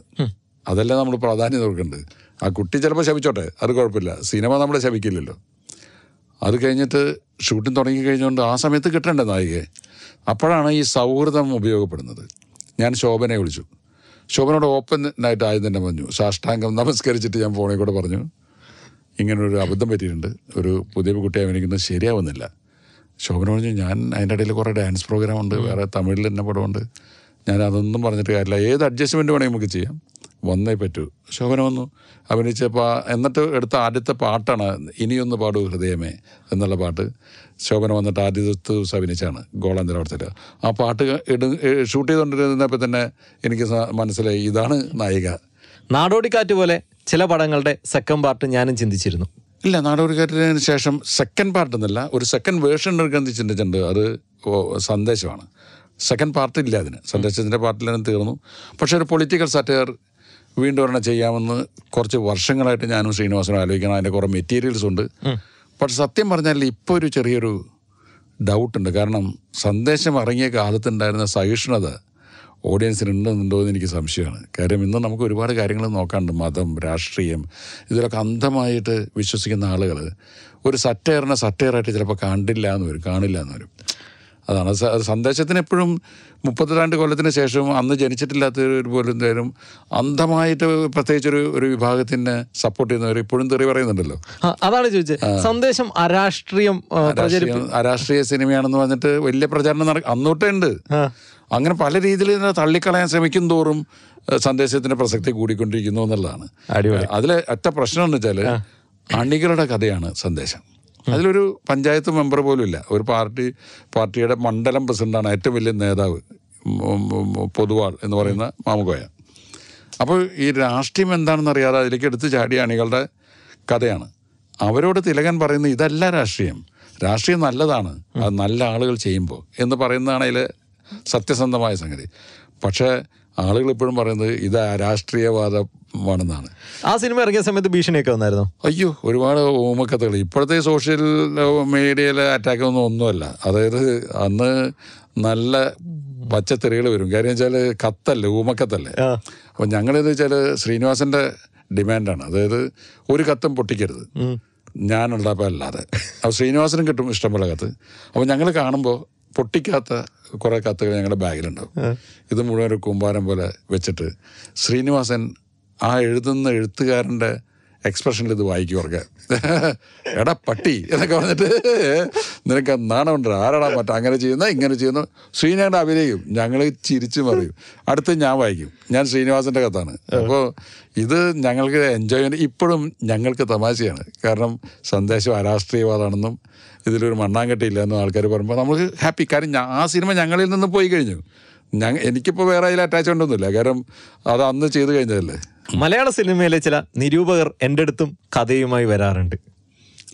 അതെല്ലാം നമ്മൾ പ്രാധാന്യം കൊടുക്കേണ്ടത്. ആ കുട്ടി ചിലപ്പോൾ ശപിച്ചോട്ടെ അത് കുഴപ്പമില്ല. സിനിമ നമ്മൾ ശപിക്കില്ലല്ലോ അത് കഴിഞ്ഞിട്ട് ഷൂട്ടിംഗ് തുടങ്ങി കഴിഞ്ഞുകൊണ്ട് ആ സമയത്ത് കിട്ടണ്ടേ നായികയെ? അപ്പോഴാണ് ഈ സൗഹൃദം ഉപയോഗപ്പെടുന്നത്. ഞാൻ ശോഭനെ വിളിച്ചു. ശോഭനോട് ഓപ്പൺ ആയിട്ട് ആദ്യം തന്നെ പറഞ്ഞു സാഷ്ടാംഗം നമസ്കരിച്ചിട്ട് ഞാൻ ഫോണിൽ കൂടെ പറഞ്ഞു ഇങ്ങനൊരു അബദ്ധം പറ്റിയിട്ടുണ്ട്. ഒരു പുതിയ കുട്ടിയെ അഭിനയിക്കുന്നത് ശരിയാവുന്നില്ല. ശോഭന പറഞ്ഞു ഞാൻ അതിന്റെ ഇടയിൽ കുറേ ഡാൻസ് പ്രോഗ്രാം ഉണ്ട് വേറെ തമിഴിൽ തന്നെ പടമുണ്ട്. ഞാൻ അതൊന്നും പറഞ്ഞിട്ട് കാര്യമില്ല. ഏത് അഡ്ജസ്റ്റ്മെന്റ് വേണമെങ്കിൽ നമുക്ക് ചെയ്യാം. വന്നേ പറ്റൂ. ശോഭന വന്നു. അഭിനയിച്ചപ്പോൾ എന്നിട്ട് എടുത്ത ആദ്യത്തെ പാട്ടാണ് ഇനിയൊന്ന് പാടൂ ഹൃദയമേ എന്നുള്ള പാട്ട്. ശോഭന വന്നിട്ട് ആദ്യത്തെ ദിവസം അഭിനയിച്ചാണ് ഗോളാന്തരവർത്തല ആ പാട്ട് ഇട ഷൂട്ട് ചെയ്തുകൊണ്ടിരുന്നപ്പോൾ തന്നെ എനിക്ക് മനസ്സിലായി ഇതാണ് നായിക. നാടോടിക്കാറ്റ് പോലെ ചില പടങ്ങളുടെ സെക്കൻഡ് പാർട്ട് ഞാനും ചിന്തിച്ചിരുന്നു. ഇല്ല നാടോടിക്കാറ്റിന് ശേഷം സെക്കൻഡ് പാർട്ട് എന്നല്ല ഒരു സെക്കൻഡ് വേർഷൻ എടുക്കാൻ ചിന്തിച്ചിട്ടുണ്ട് അത് സന്ദേശമാണ്. സെക്കൻഡ് പാർട്ട് ഇല്ല അതിന്. സന്ദേശത്തിന്റെ പാർട്ടിലെല്ലാം തീർന്നു. പക്ഷേ ഒരു പൊളിറ്റിക്കൽ സറ്റയർ വീണ്ടും ഒരെണ്ണം ചെയ്യാമെന്ന് കുറച്ച് വർഷങ്ങളായിട്ട് ഞാനും ശ്രീനിവാസനും ആലോചിക്കണം. അതിന്റെ കുറേ മെറ്റീരിയൽസ് ഉണ്ട്. പക്ഷെ സത്യം പറഞ്ഞാൽ ഇപ്പോൾ ഒരു ചെറിയൊരു ഡൗട്ടുണ്ട് കാരണം സന്ദേശം ഇറങ്ങിയ കാലത്തുണ്ടായിരുന്ന സഹിഷ്ണുത ഓഡിയൻസിന് ഉണ്ടെന്നുണ്ടോ എന്ന് എനിക്ക് സംശയമാണ്. കാര്യം ഇന്ന് നമുക്ക് ഒരുപാട് കാര്യങ്ങൾ നോക്കാണ്ട് മതം രാഷ്ട്രീയം ഇതിലൊക്കെ അന്ധമായിട്ട് വിശ്വസിക്കുന്ന ആളുകൾ ഒരു സറ്റയറിനെ സറ്റയറായിട്ട് ചിലപ്പോൾ കണ്ടില്ല എന്ന് വരും കാണില്ല എന്ന് വരും. അതാണ്. സന്ദേശത്തിന് എപ്പോഴും മുപ്പത്തിരണ്ട് കൊല്ലത്തിന് ശേഷം അന്ന് ജനിച്ചിട്ടില്ലാത്തവർ പോലും എന്തായാലും അന്ധമായിട്ട് പ്രത്യേകിച്ചൊരു ഒരു വിഭാഗത്തിന് സപ്പോർട്ട് ചെയ്യുന്നവർ ഇപ്പോഴും തെറി പറയുന്നുണ്ടല്ലോ. അതാണ് ചോദിച്ചത് സന്ദേശം അരാഷ്ട്രീയം അരാഷ്ട്രീയ സിനിമയാണെന്ന് പറഞ്ഞിട്ട് വലിയ പ്രചാരണം നട അന്നോട്ടേ ഉണ്ട്. അങ്ങനെ പല രീതിയിൽ ഇതിനെ തള്ളിക്കളയാൻ ശ്രമിക്കും തോറും സന്ദേശത്തിന്റെ പ്രസക്തി കൂടിക്കൊണ്ടിരിക്കുന്നു എന്നുള്ളതാണ്. അതിലെ ഒറ്റ പ്രശ്നം എന്ന് വെച്ചാൽ അണികളുടെ കഥയാണ് സന്ദേശം. അതിലൊരു പഞ്ചായത്ത് മെമ്പർ പോലും ഇല്ല. ഒരു പാർട്ടി പാർട്ടിയുടെ മണ്ഡലം പ്രസിഡന്റാണ് ഏറ്റവും വലിയ നേതാവ് പൊതുവാൾ എന്ന് പറയുന്ന മാമുക്കോയ അപ്പോൾ ഈ രാഷ്ട്രീയം എന്താണെന്ന് അറിയാതെ അതിലേക്ക് എടുത്ത് ചാടിയ അണികളുടെ കഥയാണ്. അവരോട് തിലകൻ പറയുന്ന ഇതല്ല രാഷ്ട്രീയം. രാഷ്ട്രീയം നല്ലതാണ്. അത് നല്ല ആളുകൾ ചെയ്യുമ്പോൾ എന്ന് പറയുന്നതാണ് അതിൽ സത്യസന്ധമായ സംഗതി. പക്ഷേ ആളുകൾ ഇപ്പോഴും പറയുന്നത് ഇത് രാഷ്ട്രീയവാദമാണെന്നാണ്. ആ സിനിമ ഇറങ്ങിയ സമയത്ത് ഭീഷണിയൊക്കെ വന്നായിരുന്നു? അയ്യോ ഒരുപാട് ഓമക്കത്തുകൾ ഇപ്പോഴത്തെ സോഷ്യൽ മീഡിയയിലെ അറ്റാക്ക് ഒന്നും ഒന്നുമല്ല. അതായത് അന്ന് നല്ല പച്ചത്തെറികൾ വരും. കാര്യം വെച്ചാൽ കത്തല്ലേ ഊമക്കത്തല്ലേ അപ്പം ഞങ്ങളിത് വെച്ചാൽ ശ്രീനിവാസന്റെ ഡിമാൻഡാണ്. അതായത് ഒരു കത്തും പൊട്ടിക്കരുത്. ഞാനുള്ളപ്പോൾ അല്ലാതെ അപ്പോൾ ശ്രീനിവാസനും കിട്ടും ഇഷ്ടംപോലെ കത്ത്. അപ്പോൾ ഞങ്ങൾ കാണുമ്പോൾ പൊട്ടിക്കാത്ത കുറേ കത്തുകൾ ഞങ്ങളുടെ ബാഗിലുണ്ടാവും. ഇത് മുഴുവൻ ഒരു കൂമ്പാരം പോലെ വെച്ചിട്ട് ശ്രീനിവാസൻ ആ എഴുതുന്ന എഴുത്തുകാരന്റെ എക്സ്പ്രഷനിൽ ഇത് വായിക്കും അവർക്ക്. എടാ പട്ടി എന്നൊക്കെ പറഞ്ഞിട്ട് നിനക്ക് നാണമുണ്ട് ആരാടാ മറ്റേ അങ്ങനെ ചെയ്യുന്ന ഇങ്ങനെ ചെയ്യുന്നു. ശ്രീനാഥ് അഭിനയിക്കും. ഞങ്ങൾ ചിരിച്ചു മറിയും അടുത്ത് ഞാൻ വായിക്കും. ഞാൻ ശ്രീനിവാസന്റെ കഥാണ് അപ്പോൾ ഇത് ഞങ്ങൾക്ക് എൻജോയ് ഇപ്പോഴും ഞങ്ങൾക്ക് തമാശയാണ്. കാരണം സന്ദേശം അരാഷ്ട്രീയവാദമാണെന്നും ഇതിലൊരു മണ്ണാങ്കട്ടിയില്ല എന്നും ആൾക്കാർ പറയുമ്പോൾ നമുക്ക് ഹാപ്പി കാര്യം ആ സിനിമ ഞങ്ങളിൽ നിന്ന് പോയി കഴിഞ്ഞു. ഞങ്ങ എനിക്കിപ്പോൾ വേറെ അതിൽ അറ്റാച്ച്മെന്റ് ഒന്നുമില്ല കാരണം അത് അന്ന് ചെയ്തു കഴിഞ്ഞതല്ലേ. മലയാള സിനിമയിലെ ചില നിരൂപകർ എന്റെ അടുത്തും കഥയുമായി വരാറുണ്ട്.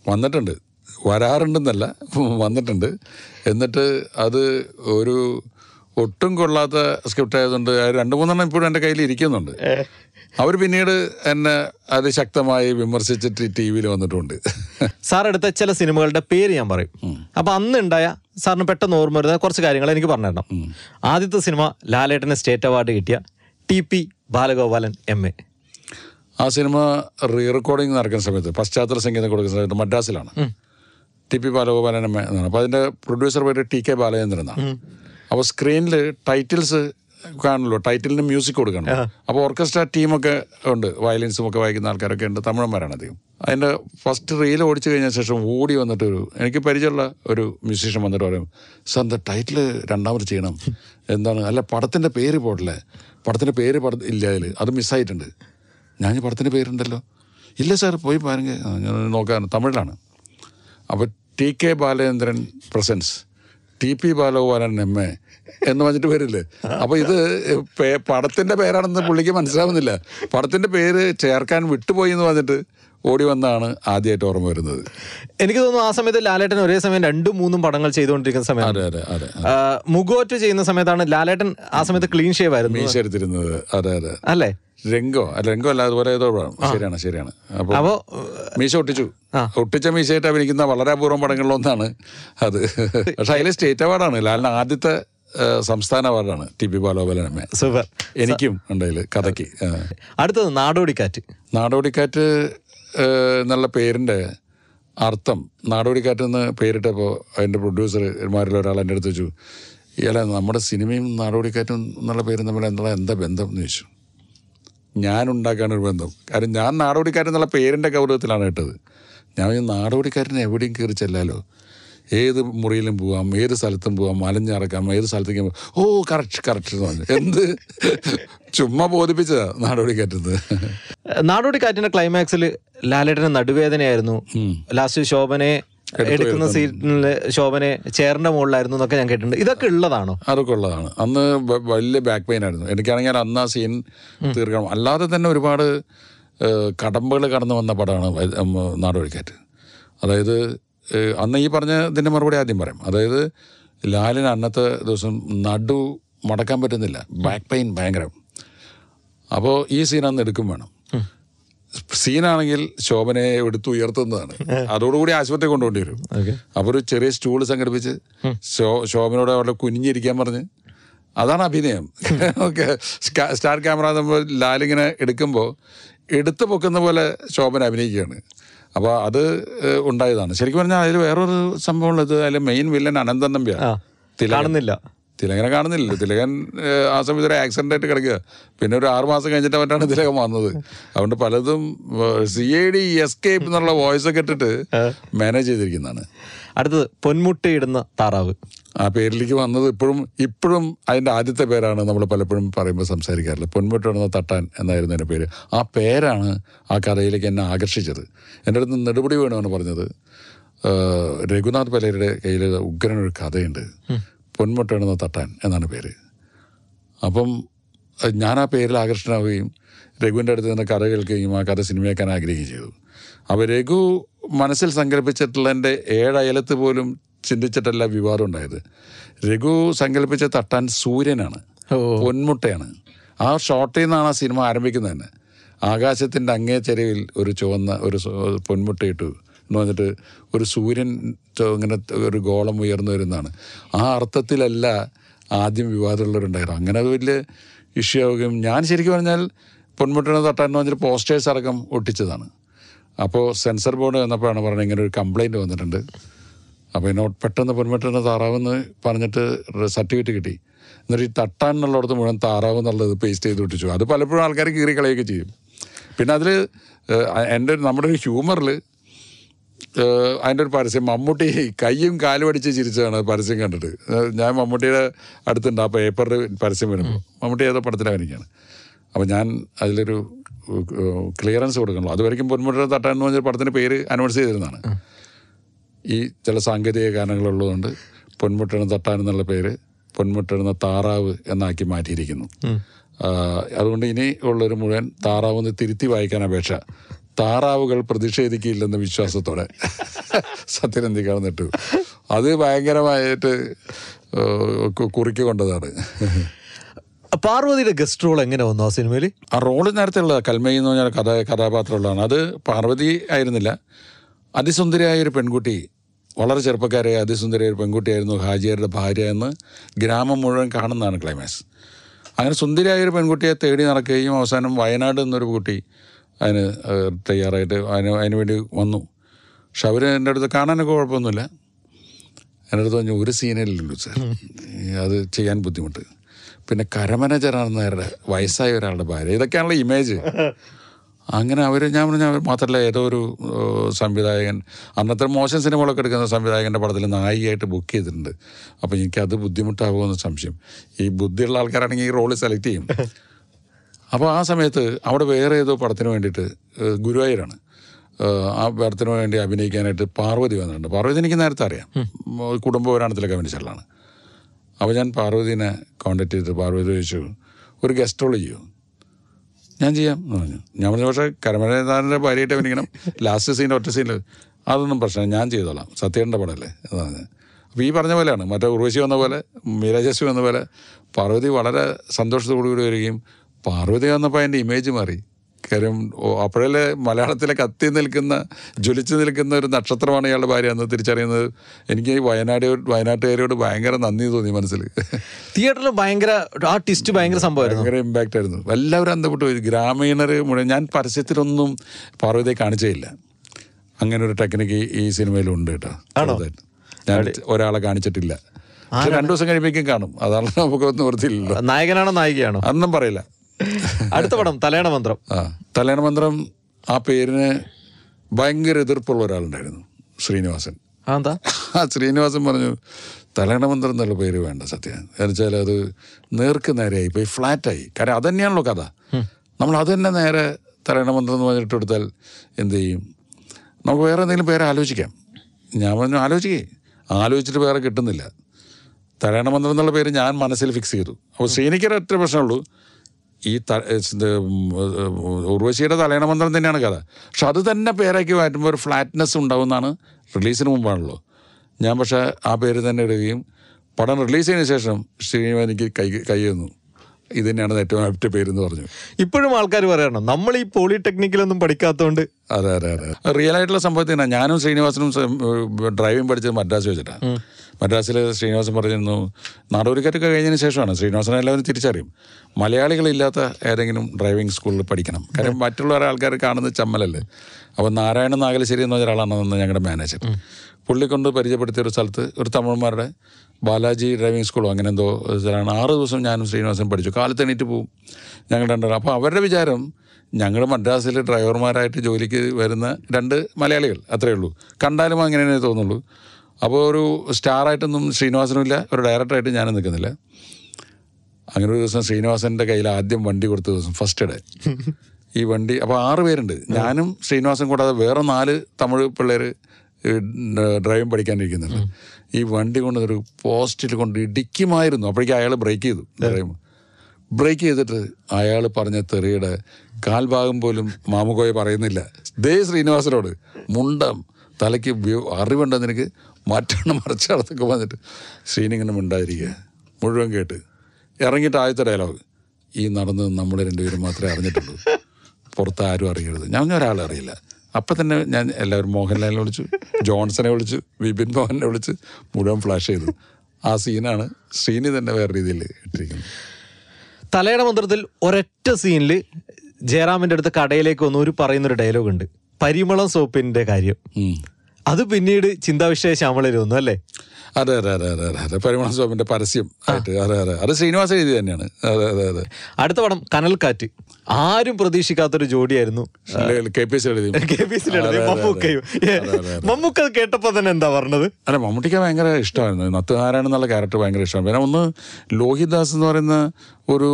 വന്നിട്ടുണ്ട്. വരാറുണ്ടെന്നല്ല വന്നിട്ടുണ്ട്. എന്നിട്ട് അത് ഒരു ഒട്ടും കൊള്ളാത്ത സ്ക്രിപ്റ്റ് ആയതുകൊണ്ട് രണ്ട് മൂന്നെണ്ണം ഇപ്പോഴും എന്റെ കയ്യിൽ ഇരിക്കുന്നുണ്ട്. അവർ പിന്നീട് എന്നെ അത് ശക്തമായി വിമർശിച്ചിട്ട് ടി വിയിൽ വന്നിട്ടുണ്ട്. സാർ എടുത്ത ചില സിനിമകളുടെ പേര് ഞാൻ പറയും. അപ്പൊ അന്ന് ഉണ്ടായ സാറിന് പെട്ടെന്ന് ഓർമ്മ വരുന്ന കുറച്ച് കാര്യങ്ങൾ എനിക്ക് പറഞ്ഞു തരണം. ആദ്യത്തെ സിനിമ ലാലേട്ടന് സ്റ്റേറ്റ് അവാർഡ് കിട്ടിയ T P Balagopalan M A. ആ സിനിമ റീ റെക്കോർഡിങ് നടക്കുന്ന സമയത്ത് പശ്ചാത്തല സംഗീതം കൊടുക്കുന്ന സമയത്ത് മദ്രാസിലാണ്. T P Balagopalan M A എന്നാണ്. അപ്പോൾ അതിന്റെ പ്രൊഡ്യൂസർ പേര് ടി കെ ബാലചന്ദ്രൻ എന്നാണ്. അപ്പോൾ സ്ക്രീനിൽ ടൈറ്റിൽസ് കാണുമല്ലോ. ടൈറ്റിലിന് മ്യൂസിക് കൊടുക്കണം. അപ്പോൾ ഓർക്കസ്ട്ര ടീമൊക്കെ ഉണ്ട്. വയലിൻസും ഒക്കെ വായിക്കുന്ന ആൾക്കാരൊക്കെ ഉണ്ട്. തമിഴന്മാരാണ് അധികം. അതിന്റെ ഫസ്റ്റ് റീൽ ഓടിച്ചു കഴിഞ്ഞ ശേഷം ഓടി വന്നിട്ട് ഒരു എനിക്ക് പരിചയമുള്ള ഒരു മ്യൂസീഷ്യൻ വന്നിട്ട് പറയും സാർ എന്താ ടൈറ്റിൽ രണ്ടാമത് ചെയ്യണം? എന്താണ്? അല്ല പടത്തിന്റെ പേര് പോട്ടില്ലേ? പടത്തിന്റെ പേര് പട ഇല്ല അതിൽ അത് മിസ്സായിട്ടുണ്ട്. ഞാൻ പടത്തിന്റെ പേരുണ്ടല്ലോ. ഇല്ല സാർ പോയി പാരുങ്ക ഞാൻ നോക്കാൻ തമിഴിലാണ്. അപ്പോൾ T K Balachandran presents. T P Balagopalan M A. എന്ന് പറഞ്ഞിട്ട് പേരില്ലേ? അപ്പൊ ഇത് പടത്തിന്റെ പേരാണെന്ന് പുള്ളിക്ക് മനസ്സിലാവുന്നില്ല. പടത്തിന്റെ പേര് ചേർക്കാൻ വിട്ടുപോയി എന്ന് പറഞ്ഞിട്ട് ഓടി വന്നാണ് ആദ്യമായിട്ട് ഓർമ്മ വരുന്നത്. എനിക്ക് തോന്നുന്നു ആ സമയത്ത് ലാലേട്ടൻ ഒരേ സമയം രണ്ടും മൂന്നും പടങ്ങൾ ചെയ്തുകൊണ്ടിരിക്കുന്ന സമയം. അതെ അതെ അതെ മുഗോറ്റ് ചെയ്യുന്ന സമയത്താണ് ലാലേട്ടൻ ആ സമയത്ത് ക്ലീൻ ഷേവ് ആയിരുന്നു. മീശ എടുത്തിരുന്നത്. അതെ അതെ. അല്ലേ? രംഗോ രംഗോ അല്ല അതുപോലെ ഏതോ ശരിയാണ് ശരിയാണ്. അപ്പോ മീശ ഒട്ടിച്ചു. ഒട്ടിച്ച മീശയായിട്ട് അഭിനയിക്കുന്ന വളരെ അപൂർവം പടങ്ങളിലൊന്നാണ് അത്. പക്ഷെ അതിലെ സ്റ്റേറ്റ് അവാർഡാണ്. ലാലിന് ആദ്യത്തെ സംസ്ഥാന അവാർഡാണ് ടി പി എ സൂപ്പർ. എനിക്കും ഉണ്ടായിൽ കഥയ്ക്ക്. അടുത്തത് നാടോടിക്കാറ്റ്. നാടോടിക്കാറ്റ് എന്നുള്ള പേരിന്റെ അർത്ഥം നാടോടിക്കാറ്റ് എന്ന് പേരിട്ടപ്പോൾ അതിന്റെ പ്രൊഡ്യൂസർമാരിൽ ഒരാൾ എന്റെ അടുത്ത് വെച്ചു ഇയാളെ നമ്മുടെ സിനിമയും നാടോടിക്കാറ്റും എന്നുള്ള പേരും തമ്മിൽ എന്നുള്ള എന്താ ബന്ധം? എന്ന് ചോദിച്ചു. ഞാൻ ഉണ്ടാക്കാനൊരു ഒരു ബന്ധം. കാര്യം ഞാൻ നാടോടിക്കാരൻ എന്നുള്ള പേരിന്റെ ഗൗരവത്തിലാണ് ഇട്ടത് ഞാൻ നാടോടിക്കാറ്റിന് നാടോടിക്കാരനെ എവിടെയും കയറി ചെല്ലാലോ? ഏത് മുറിയിലും പോവാം ഏത് സ്ഥലത്തും പോവാം അലഞ്ഞിറക്കാം ഏത് സ്ഥലത്തേക്കും. ഓ കറക്റ്റ് കറക്റ്റ് എന്ന് പറഞ്ഞു. എന്ത്? ചുമ്മാ ബോധിപ്പിച്ചതാ നാടോടി നാടോടിക്കാറ്റിന്റെ ക്ലൈമാക്സിൽ ലാലേട്ടന് നടുവേദനയായിരുന്നു. ലാസ്റ്റ് ശോഭനെ എടുക്കുന്ന സീറ്റിൽ ശോഭനെ ചേറിന്റെ മുകളിലായിരുന്നു എന്നൊക്കെ ഞാൻ കേട്ടിട്ടുണ്ട്. ഇതൊക്കെ ഉള്ളതാണോ? അതൊക്കെ ഉള്ളതാണ്. അന്ന് വലിയ ബാക്ക് പെയിൻ ആയിരുന്നു. എനിക്കാണെങ്കിൽ അന്ന് ആ സീൻ തീർക്കണം. അല്ലാതെ തന്നെ ഒരുപാട് കടമ്പകൾ കടന്നു വന്ന പടമാണ് നാടോടിക്കാറ്റ്. അതായത് അന്ന് ഈ പറഞ്ഞതിന്റെ മറുപടി ആദ്യം പറയാം. അതായത് ലാലിന് അന്നത്തെ ദിവസം നടു മടക്കാൻ പറ്റുന്നില്ല. ബാക്ക് പെയിൻ ഭയങ്കരം. അപ്പോൾ ഈ സീൻ അന്ന് എടുക്കും വേണം. സീനാണെങ്കിൽ ശോഭനയെ എടുത്ത് ഉയർത്തുന്നതാണ്. അതോടുകൂടി ആശുപത്രി കൊണ്ടുപോണ്ടി വരും. അപ്പോൾ ഒരു ചെറിയ സ്റ്റൂൾ സംഘടിപ്പിച്ച് ശോ ശോഭനയോട് അവിടെ കുനിഞ്ഞിരിക്കാൻ പറഞ്ഞ്. അതാണ് അഭിനയം. ഓക്കെ. സ്റ്റാർ ക്യാമറ നമ്മൾ ലാലിങ്ങനെ എടുക്കുമ്പോൾ എടുത്തു പൊക്കുന്ന പോലെ ശോഭന അഭിനയിക്കുകയാണ്. അപ്പോൾ അത് ഉണ്ടായതാണ്. ശരിക്കും പറഞ്ഞാൽ അതിൽ വേറൊരു സംഭവം ഉള്ളത് അതിൽ മെയിൻ വില്ലൻ അനന്തൻ നമ്പ്യാണ് കാണുന്നില്ല. തിലകനെ കാണുന്നില്ലല്ലോ തിലകൻ ആ സമയത്ത് ഒരു ആക്സിഡന്റ് ആയിട്ട് കിടക്കുക. പിന്നെ ഒരു ആറ് മാസം കഴിഞ്ഞിട്ട് മറ്റാണ് തിലകൻ വന്നത്. അതുകൊണ്ട് പലതും സി ഐ ഡി എസ്കേപ്പ് എന്നുള്ള വോയിസ് ഒക്കെ ഇട്ടിട്ട് മാനേജ് ചെയ്തിരിക്കുന്നതാണ്. അടുത്തത് പൊന്മുട്ടയിടുന്ന താറാവ്. ആ പേരിലേക്ക് വന്നത് ഇപ്പോഴും ഇപ്പോഴും അതിന്റെ ആദ്യത്തെ പേരാണ് നമ്മൾ പലപ്പോഴും പറയുമ്പോൾ സംസാരിക്കാറില്ല. പൊന്മുട്ടിടുന്ന തട്ടാൻ എന്നായിരുന്നു എന്റെ പേര്. ആ പേരാണ് ആ കഥയിലേക്ക് എന്നെ ആകർഷിച്ചത്. എന്റെ അടുത്ത് നെടുപടി വേണമെന്ന് പറഞ്ഞത്. രഘുനാഥ് പലേരുടെ കയ്യിൽ ഉഗ്രനൊരു കഥയുണ്ട്. പൊന്മുട്ടിടുന്ന തട്ടാൻ എന്നാണ് പേര്. അപ്പം ഞാൻ ആ പേരിൽ ആകർഷണമാവുകയും രഘുവിന്റെ അടുത്ത് നിന്ന് കഥ കേൾക്കുകയും ആ കഥ സിനിമയാക്കാൻ ആഗ്രഹിക്കുകയും ചെയ്തു. അപ്പോൾ രഘു മനസ്സിൽ സങ്കല്പിച്ചിട്ടുള്ളതിന്റെ ഏഴയലത്ത് പോലും ചിന്തിച്ചിട്ടല്ല വിവാദം ഉണ്ടായത്. രഘു സങ്കല്പിച്ച തട്ടാൻ സൂര്യനാണ്. പൊന്മുട്ടയാണ്. ആ ഷോട്ടിൽ നിന്നാണ് ആ സിനിമ ആരംഭിക്കുന്നത് തന്നെ. ആകാശത്തിന്റെ അങ്ങേ ചെരുവിൽ ഒരു ചുവന്ന ഒരു പൊന്മുട്ടയിട്ടു എന്ന് പറഞ്ഞിട്ട് ഒരു സൂര്യൻ ഇങ്ങനെ ഒരു ഗോളം ഉയർന്നു വരുന്നതാണ്. ആ അർത്ഥത്തിലല്ല ആദ്യം വിവാദമുള്ളവരുണ്ടായിരുന്നു അങ്ങനെ അത് വലിയ ഇഷ്യൂ ആവുകയും ഞാൻ ശരിക്കും പറഞ്ഞാൽ പൊന്മുട്ടിനെ തട്ടാൻ പറഞ്ഞിട്ട് പോസ്റ്റേഴ്സ് അടക്കം ഒട്ടിച്ചതാണ്. അപ്പോൾ സെൻസർ ബോർഡ് വന്നപ്പോഴാണ് പറഞ്ഞത് ഇങ്ങനെ ഒരു കംപ്ലയിന്റ് വന്നിട്ടുണ്ട്. അപ്പോൾ എന്നോട് പെട്ടെന്ന് പൊന്മുട്ടിനെ താറാവെന്ന് പറഞ്ഞിട്ട് സർട്ടിഫിക്കറ്റ് കിട്ടി. എന്നിട്ട് ഈ തട്ടാൻ എന്നുള്ളിടത്ത് മുഴുവൻ താറാവ് എന്നുള്ളത് പേസ്റ്റ് ചെയ്ത് ഒട്ടിച്ചു. അത് പലപ്പോഴും ആൾക്കാർ കീറി കളയൊക്കെ ചെയ്യും. പിന്നെ അതിൽ എന്റെ നമ്മുടെ ഒരു ഹ്യൂമറിൽ അതിന്റെ ഒരു പരസ്യം. മമ്മൂട്ടി കയ്യും കാലും അടിച്ച് ചിരിച്ചതാണ് പരസ്യം കണ്ടിട്ട് ഞാൻ മമ്മൂട്ടിയുടെ അടുത്തുണ്ട്. ആ പേപ്പറിൽ പരസ്യം വരുമ്പോൾ മമ്മൂട്ടി ഏതോ പടത്തിൽ അഭിനയിക്കുകയാണ്. അപ്പോൾ ഞാൻ അതിലൊരു ക്ലിയറൻസ് കൊടുക്കണല്ലോ. അതുവരെയും പൊന്മുട്ടിയുടെ തട്ടാൻ എന്ന് പറഞ്ഞ പടത്തിന്റെ പേര് അനൗൺസ് ചെയ്തിരുന്നതാണ്. ഈ ചില സാങ്കേതിക കാരണങ്ങളുള്ളതുകൊണ്ട് പൊന്മുട്ടണ തട്ടാൻ എന്നുള്ള പേര് പൊന്മുട്ടണ താറാവ് എന്നാക്കി മാറ്റിയിരിക്കുന്നു. അതുകൊണ്ട് ഇനി ഉള്ളൊരു മുഴുവൻ താറാവ് എന്ന് തിരുത്തി വായിക്കാൻ അപേക്ഷ താറാവുകൾ പ്രതിഷേധിക്കില്ലെന്ന വിശ്വാസത്തോടെ സത്യനന്ദിക്കാണ് നിട്ടു അത് ഭയങ്കരമായിട്ട് കുറിക്കൊണ്ടതാണ് കുറിക്ക് കൊണ്ടതാണ്. പാർവതിയുടെ ഗസ്റ്റ് റോൾ എങ്ങനെ വന്നു ആ സിനിമയിൽ ആ റോൾ നേരത്തെ ഉള്ള കൽമയി എന്ന് പറഞ്ഞ കഥ കഥാപാത്രമുള്ളതാണ്. അത് പാർവതി ആയിരുന്നില്ല. അതിസുന്ദരിയായ ഒരു പെൺകുട്ടി വളരെ ചെറുപ്പക്കാരായ അതിസുന്ദരിയായ ഒരു പെൺകുട്ടിയായിരുന്നു ഹാജിയാരുടെ ഭാര്യ എന്ന് ഗ്രാമം മുഴുവൻ കാണുന്നതാണ് ക്ലൈമാക്സ് അങ്ങനെ സുന്ദരിയായ ഒരു പെൺകുട്ടിയെ തേടി നടക്കുകയും അവസാനം വയനാട് എന്നൊരു കുട്ടി അതിന് തയ്യാറായിട്ട് അതിന് അതിന് വേണ്ടി വന്നു. പക്ഷെ അവർ എന്റെ അടുത്ത് കാണാനൊക്കെ കുഴപ്പമൊന്നുമില്ല. എന്റെ അടുത്ത് പറഞ്ഞു ഒരു സീനല്ലേ സാർ. അത് ചെയ്യാൻ ബുദ്ധിമുട്ട്. പിന്നെ കരമന ചരണ വയസ്സായ ഒരാളുടെ ഭാര്യ. ഇതൊക്കെയാണല്ലോ ഇമേജ് അങ്ങനെ അവർ ഞാൻ പറഞ്ഞ മാത്രമല്ല ഏതോ ഒരു സംവിധായകൻ അന്നത്തെ മോശം സിനിമകളൊക്കെ എടുക്കുന്ന സംവിധായകന്റെ പടത്തിൽ നായികയായിട്ട് ബുക്ക് ചെയ്തിട്ടുണ്ട്. അപ്പോൾ എനിക്കത് ബുദ്ധിമുട്ടാകുമെന്ന് സംശയം. ഈ ബുദ്ധിയുള്ള ആൾക്കാരാണെങ്കിൽ ഈ റോൾ സെലക്ട് ചെയ്യും. അപ്പോൾ ആ സമയത്ത് അവിടെ വേറെ ഏതോ പടത്തിന് വേണ്ടിയിട്ട് ഗുരുവായൂരാണ്. ആ പടത്തിന് വേണ്ടി അഭിനയിക്കാനായിട്ട് പാർവതി വന്നിട്ടുണ്ട്. പാർവതി എനിക്ക് നേരത്തെ അറിയാം. കുടുംബ പുരാണത്തിലൊക്കെ അഭിനയിച്ചുള്ളതാണ് അപ്പോൾ ഞാൻ പാർവതിനെ കോണ്ടാക്ട് ചെയ്ത് പാർവതി ചോദിച്ചു ഒരു ഗസ്റ്റ് റോൾ ചെയ്യുമോ ഞാൻ ചെയ്യാം എന്ന് പറഞ്ഞു. ഞാൻ പറഞ്ഞു പക്ഷേ കരമനേതാരന്റെ ഭാര്യയായിട്ട് അഭിനയിക്കണം. ലാസ്റ്റ് സീന്റെ ഒറ്റ സീനിൽ അതൊന്നും പ്രശ്നം ഞാൻ ചെയ്തോളാം. സത്യേന്റെ പടമല്ലേ എന്ന് പറഞ്ഞു. അപ്പോൾ ഈ പറഞ്ഞ പോലെയാണ്. മറ്റേ ഉർവശി വന്ന പോലെ മീരാജസ്വി വന്ന പോലെ പാർവതി വളരെ സന്തോഷത്തോടു കൂടി വരികയും പാർവതി വന്നപ്പോൾ അതിന്റെ ഇമേജ് മാറി. കാര്യം അപ്പോഴല്ലേ മലയാളത്തിലെ കത്തി നിൽക്കുന്ന ജ്വലിച്ച് നിൽക്കുന്ന ഒരു നക്ഷത്രമാണ് ഇയാളുടെ ഭാര്യ എന്ന് തിരിച്ചറിയുന്നത്. എനിക്ക് വയനാട് വയനാട്ടുകാരോട് ഭയങ്കര നന്ദി തോന്നി മനസ്സിൽ. തിയേറ്ററിൽ ഭയങ്കര ആ ടിസ്റ്റ് ഭയങ്കര സംഭവമായിരുന്നു. ഭയങ്കര ഇമ്പാക്റ്റ് ആയിരുന്നു. എല്ലാവരും അന്തപ്പെട്ടു പോയി. ഗ്രാമീണർ മുഴുവൻ ഞാൻ പരസ്യത്തിലൊന്നും പാർവതിയെ കാണിച്ചേയില്ല. അങ്ങനെ ഒരു ടെക്നിക്ക് ഈ സിനിമയിലുണ്ട് കേട്ടോ. ഞാൻ ഒരാളെ കാണിച്ചിട്ടില്ല. രണ്ടു ദിവസം കഴിയുമ്പോഴേക്കും കാണും. അതാണ് നമുക്ക് ഓർത്തില്ലല്ലോ. നായകനാണോ നായികയാണോ? അന്നും പറയില്ല. അടുത്ത പടം തലയണ മന്ത്രം. ആ തലേണ മന്ത്രം ആ പേരിന് ഭയങ്കര എതിർപ്പുള്ള ഒരാളുണ്ടായിരുന്നു ശ്രീനിവാസൻ. ആ ശ്രീനിവാസൻ പറഞ്ഞു തലയണമന്ത്രം എന്നുള്ള പേര് വേണ്ട സത്യം. എന്നുവെച്ചാൽ അത് നേർക്ക് നേരെയായി പോയി ഫ്ലാറ്റായി. കാര്യം അത് തന്നെയാണല്ലോ കഥ. നമ്മൾ അത് തന്നെ നേരെ തലയണമന്ത്രം എന്ന് പറഞ്ഞിട്ട് കൊടുത്താൽ എന്ത് ചെയ്യും? നമുക്ക് വേറെ എന്തെങ്കിലും പേര് ആലോചിക്കാം. ഞാൻ പറഞ്ഞു ആലോചിക്കേ. ആലോചിച്ചിട്ട് വേറെ കിട്ടുന്നില്ല. തലയണമന്ത്രം എന്നുള്ള പേര് ഞാൻ മനസ്സിൽ ഫിക്സ് ചെയ്തു. അപ്പോൾ ശ്രീനിക്കൊരു ഒറ്റ പ്രശ്നമുള്ളൂ. ഈ ഉർവശിയുടെ തലയണമന്ത്രം തന്നെയാണ് കഥ. പക്ഷെ അത് തന്നെ പേരാക്കി മാറ്റുമ്പോൾ ഒരു ഫ്ലാറ്റ്നെസ് ഉണ്ടാവുമെന്നാണ് റിലീസിന് മുമ്പാണല്ലോ. ഞാൻ പക്ഷേ ആ പേര് തന്നെ ഇടുകയും പടം റിലീസ് ചെയ്തതിന് ശേഷം ശ്രീനിവാസ് എനിക്ക് കൈ കൈ തന്നു ഇത് തന്നെയാണ് ഏറ്റവും ആപ്റ്റ് പേരെന്ന് പറഞ്ഞു ഇപ്പോഴും ആൾക്കാർ പറയണം നമ്മൾ ഈ പോളിടെക്നിക്കിലൊന്നും പഠിക്കാത്തതുകൊണ്ട് അതെ അതെ അതെ. റിയൽ ആയിട്ടുള്ള സംഭവത്തിന് ഞാനും ശ്രീനിവാസനും ഡ്രൈവിംഗ് പഠിച്ചത് മദ്രാസ് വെച്ചിട്ടാണ് മദ്രാസിൽ ശ്രീനിവാസൻ പറഞ്ഞിരുന്നു നാടോടിക്കാറ്റൊക്കെ കഴിഞ്ഞതിന് ശേഷമാണ്. ശ്രീനിവാസനെ എല്ലാവരും തിരിച്ചറിയും. മലയാളികളില്ലാത്ത ഏതെങ്കിലും ഡ്രൈവിംഗ് സ്കൂളിൽ പഠിക്കണം. കാര്യം മറ്റുള്ള ആൾക്കാർ കാണുന്നത് ചമ്മലല്ലേ? അപ്പോൾ നാരായണൻ നാഗലശ്ശേരി എന്ന ഒരാളാണ് ഒരാളാണെന്ന് ഞങ്ങളുടെ മാനേജർ പുള്ളി കൊണ്ട് പരിചയപ്പെടുത്തിയ ഒരു സ്ഥലത്ത് ഒരു തമിഴന്മാരുടെ ബാലാജി ഡ്രൈവിംഗ് സ്കൂളോ അങ്ങനെ എന്തോ സ്ഥലമാണ്. ആറ് ദിവസം ഞാനും ശ്രീനിവാസൻ പഠിച്ചു. കാലത്ത് എണീറ്റ് പോവും. ഞങ്ങൾ രണ്ടാളും. അപ്പോൾ അവരുടെ വിചാരം ഞങ്ങൾ മദ്രാസിൽ ഡ്രൈവർമാരായിട്ട് ജോലിക്ക് വരുന്ന രണ്ട് മലയാളികൾ അത്രയേ ഉള്ളൂ. കണ്ടാലും അങ്ങനെ തന്നെ തോന്നുള്ളൂ. അപ്പോൾ ഒരു സ്റ്റാറായിട്ടൊന്നും ശ്രീനിവാസനും ഇല്ല ഒരു ഡയറക്ടറായിട്ട് ഞാനും നിൽക്കുന്നില്ല. അങ്ങനെ ഒരു ദിവസം ശ്രീനിവാസന്റെ കയ്യിൽ ആദ്യം വണ്ടി കൊടുത്ത ദിവസം ഫസ്റ്റ് ഡേ ഈ വണ്ടി അപ്പോൾ ആറ് പേരുണ്ട്. ഞാനും ശ്രീനിവാസൻ കൂടാതെ വേറെ നാല് തമിഴ് പിള്ളേർ ഡ്രൈവിംഗ് പഠിക്കാനിരിക്കുന്നുണ്ട്. ഈ വണ്ടി കൊണ്ട് ഒരു പോസ്റ്റിൽ കൊണ്ട് ഇടിക്കുമായിരുന്നു. അപ്പോഴേക്കും അയാൾ ബ്രേക്ക് ചെയ്തു പറയുമ്പോൾ ബ്രേക്ക് ചെയ്തിട്ട് അയാൾ പറഞ്ഞ തെറിയുടെ കാൽഭാഗം പോലും മാമുകോയെ പറയുന്നില്ല. ദേ ശ്രീനിവാസനോട് മുണ്ടം തലയ്ക്ക് അറിവുണ്ടെന്ന് എനിക്ക് മറ്റൊന്ന് മറിച്ചടത്തൊക്കെ വന്നിട്ട് ശ്രീനിങ്ങനെ മിണ്ടാതിരിക്കുക. മുഴുവൻ കേട്ട്. ഇറങ്ങിയിട്ട് ആദ്യത്തെ ഡയലോഗ് ഈ നടന്ന് നമ്മൾ രണ്ടുപേരും മാത്രമേ അറിഞ്ഞിട്ടുള്ളൂ. പുറത്ത് ആരും അറിയരുത്. ഞാൻ ഒരാളെ അറിയില്ല. അപ്പം തന്നെ ഞാൻ എല്ലാവരും മോഹൻലാലിനെ വിളിച്ചു ജോൺസനെ വിളിച്ചു വിപിൻ മോഹനെ വിളിച്ച് മുഴുവൻ ഫ്ലാഷ് ചെയ്തു. ആ സീനാണ് ശ്രീനി തന്നെ വേറെ രീതിയിൽ ഇട്ടിരിക്കുന്നത്. തലയുടെ മന്ത്രത്തിൽ ഒരൊറ്റ സീനിൽ ജയറാമിന്റെ അടുത്ത് കടയിലേക്ക് വന്ന് ഒരു പറയുന്നൊരു ഡയലോഗ് ഉണ്ട്. പരിമളം സോപ്പിന്റെ കാര്യം. അത് പിന്നീട് ചിന്താവിഷയ ശ്യാമളയിൽ വന്നു അല്ലേ? അതെ അതെ അതെ അതെ അതെ അതെ. പരിമള സ്വാമിന്റെ പരസ്യം ആയിട്ട് അതെ അതെ. അത് ശ്രീനിവാസ എഴുതി തന്നെയാണ്. അതെ അതെ അതെ. അടുത്ത പടം കനൽക്കാറ്റ്. ആരും പ്രതീക്ഷിക്കാത്തൊരു ജോഡിയായിരുന്നു. കെ പി എസ് എഴുതി. കെ പി എസ് മമ്മൂക്കയും. മമ്മൂക്ക കേട്ടപ്പോൾ കേട്ടപ്പോ തന്നെ എന്താ പറഞ്ഞത്? അല്ല മമ്മൂട്ടിക്ക് ഭയങ്കര ഇഷ്ടമായിരുന്നു. നത്തുനാരായണൻ എന്നുള്ള ക്യാരക്ടർ ഭയങ്കര ഇഷ്ടമാണ്. പിന്നെ ഒന്ന് ലോഹിദാസ് എന്ന് പറയുന്ന ഒരു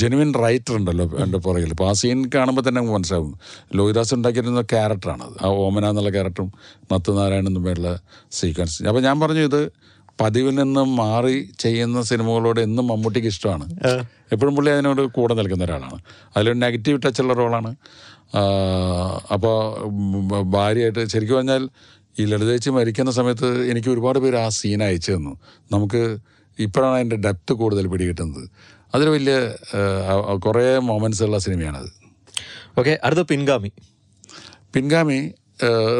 ജെനുവിൻ റൈറ്റർ ഉണ്ടല്ലോ എന്റെ പുറകിൽ. അപ്പോൾ ആ സീൻ കാണുമ്പോൾ തന്നെ നമുക്ക് മനസ്സിലാവും. ലോഹിദാസ് ഉണ്ടാക്കിയിരുന്ന ക്യാരക്ടറാണത് ആ ഓമന എന്നുള്ള ക്യാരക്ടറും നത്തുനാരായണൻ തമ്മിലുള്ള സീക്വൻസ് അപ്പോൾ ഞാൻ പറഞ്ഞു ഇത് പതിവിൽ നിന്നും മാറി ചെയ്യുന്ന സിനിമകളോട് എന്നും മമ്മൂട്ടിക്ക് ഇഷ്ടമാണ്. എപ്പോഴും പുള്ളി അതിനോട് കൂടെ നിൽക്കുന്ന ഒരാളാണ്. അതിലൊരു നെഗറ്റീവ് ടച്ചുള്ള റോളാണ് അപ്പോൾ ഭാര്യയായിട്ട് ശരിക്കും പറഞ്ഞാൽ ഈ ലളിതേച്ചി മരിക്കുന്ന സമയത്ത് എനിക്ക് ഒരുപാട് പേര് ആ സീൻ അയച്ചു തന്നു. നമുക്ക് ഇപ്പോഴാണ് അതിന്റെ ഡെപ്ത് കൂടുതൽ പിടികിട്ടുന്നത്. അതിൽ വലിയ കുറേ മൊമെന്റ്സ് ഉള്ള സിനിമയാണത്. ഓക്കെ അടുത്ത പിൻഗാമി. പിൻഗാമി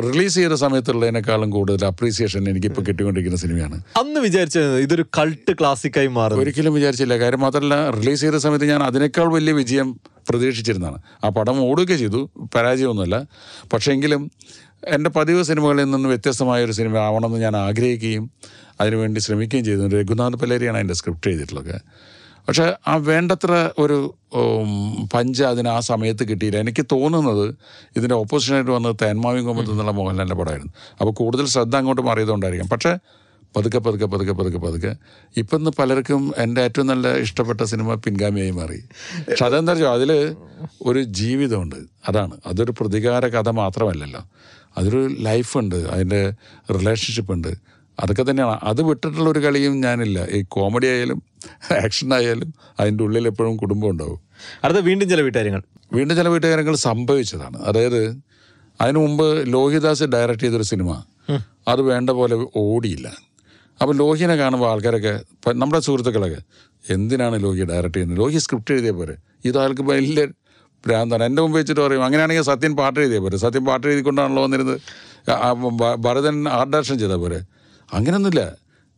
റിലീസ് ചെയ്ത സമയത്തുള്ളതിനേക്കാളും കൂടുതൽ അപ്രീസിയേഷൻ എനിക്ക് എനിക്കിപ്പോൾ കിട്ടിക്കൊണ്ടിരിക്കുന്ന സിനിമയാണ്. അന്ന് വിചാരിച്ചത് ഇതൊരു കൾട്ട് ക്ലാസിക്കായി മാറും ഒരിക്കലും വിചാരിച്ചില്ല. കാര്യം മാത്രമല്ല റിലീസ് ചെയ്ത സമയത്ത് ഞാൻ അതിനേക്കാൾ വലിയ വിജയം പ്രതീക്ഷിച്ചിരുന്നതാണ്. ആ പടം ഓടുകയൊക്കെ ചെയ്തു പരാജയമൊന്നുമല്ല. പക്ഷേങ്കിലും എന്റെ പതിവ് സിനിമകളിൽ നിന്നും വ്യത്യസ്തമായ ഒരു സിനിമ ആവണമെന്ന് ഞാൻ ആഗ്രഹിക്കുകയും അതിനുവേണ്ടി ശ്രമിക്കുകയും ചെയ്തു. രഘുനാഥ് പല്ലേരിയാണ് അതിന്റെ സ്ക്രിപ്റ്റ് ചെയ്തിട്ടുള്ളത്. പക്ഷേ ആ വേണ്ടത്ര ഒരു പഞ്ച് അതിന് ആ സമയത്ത് കിട്ടിയില്ല. എനിക്ക് തോന്നുന്നത് ഇതിന്റെ ഓപ്പോസിഷനായിട്ട് വന്നത് തേന്മാവിയും കൊമ്പത്ത് എന്നുള്ള മോഹൻലാലിന്റെ പടമായിരുന്നു. അപ്പോൾ കൂടുതൽ ശ്രദ്ധ അങ്ങോട്ട് മാറിയതുകൊണ്ടായിരിക്കും. പക്ഷേ പതുക്കെ പതുക്കെ പതുക്കെ പതുക്കെ പതുക്കെ ഇപ്പം ഇന്ന് പലർക്കും എന്റെ ഏറ്റവും നല്ല ഇഷ്ടപ്പെട്ട സിനിമ പിൻഗാമിയായി മാറി. പക്ഷെ അതെന്താ വെച്ചാൽ അതിൽ ഒരു ജീവിതമുണ്ട്. അതാണ്. അതൊരു പ്രതികാര കഥ മാത്രമല്ലല്ലോ. അതൊരു ലൈഫുണ്ട്. അതിന്റെ റിലേഷൻഷിപ്പ് ഉണ്ട് അതൊക്കെ തന്നെയാണ്. അത് വിട്ടിട്ടുള്ള ഒരു കളിയും ഞാനില്ല. ഈ കോമഡി ആയാലും ആക്ഷൻ ആയാലും അതിന്റെ ഉള്ളിൽ എപ്പോഴും കുടുംബം ഉണ്ടാവും. അടുത്ത വീണ്ടും ചില വീട്ടുകാര്യങ്ങൾ. വീണ്ടും ചില വീട്ടുകാര്യങ്ങൾ സംഭവിച്ചതാണ്. അതായത് അതിനു മുമ്പ് ലോഹിദാസ് ഡയറക്റ്റ് ചെയ്തൊരു സിനിമ. അത് വേണ്ട പോലെ ഓടിയില്ല. അപ്പോൾ ലോഹിനെ കാണുമ്പോൾ ആൾക്കാരൊക്കെ നമ്മുടെ സുഹൃത്തുക്കളൊക്കെ എന്തിനാണ് ലോഹി ഡയറക്റ്റ് ചെയ്യുന്നത്? ലോഹി സ്ക്രിപ്റ്റ് എഴുതിയ പോരെ. ഇത് ആൾക്ക് വലിയ ഭ്രാന്താണ്. എന്റെ മുമ്പ് വെച്ചിട്ട് പറയും അങ്ങനെയാണെങ്കിൽ സത്യൻ പാട്ട് എഴുതിയ പോരെ. സത്യൻ പാട്ട് എഴുതിക്കൊണ്ടാണല്ലോ വന്നിരുന്നത്. ഭരതൻ ആർട്ട് ഡയറക്ഷൻ ചെയ്താൽ പോരെ. അങ്ങനെയൊന്നുമില്ല.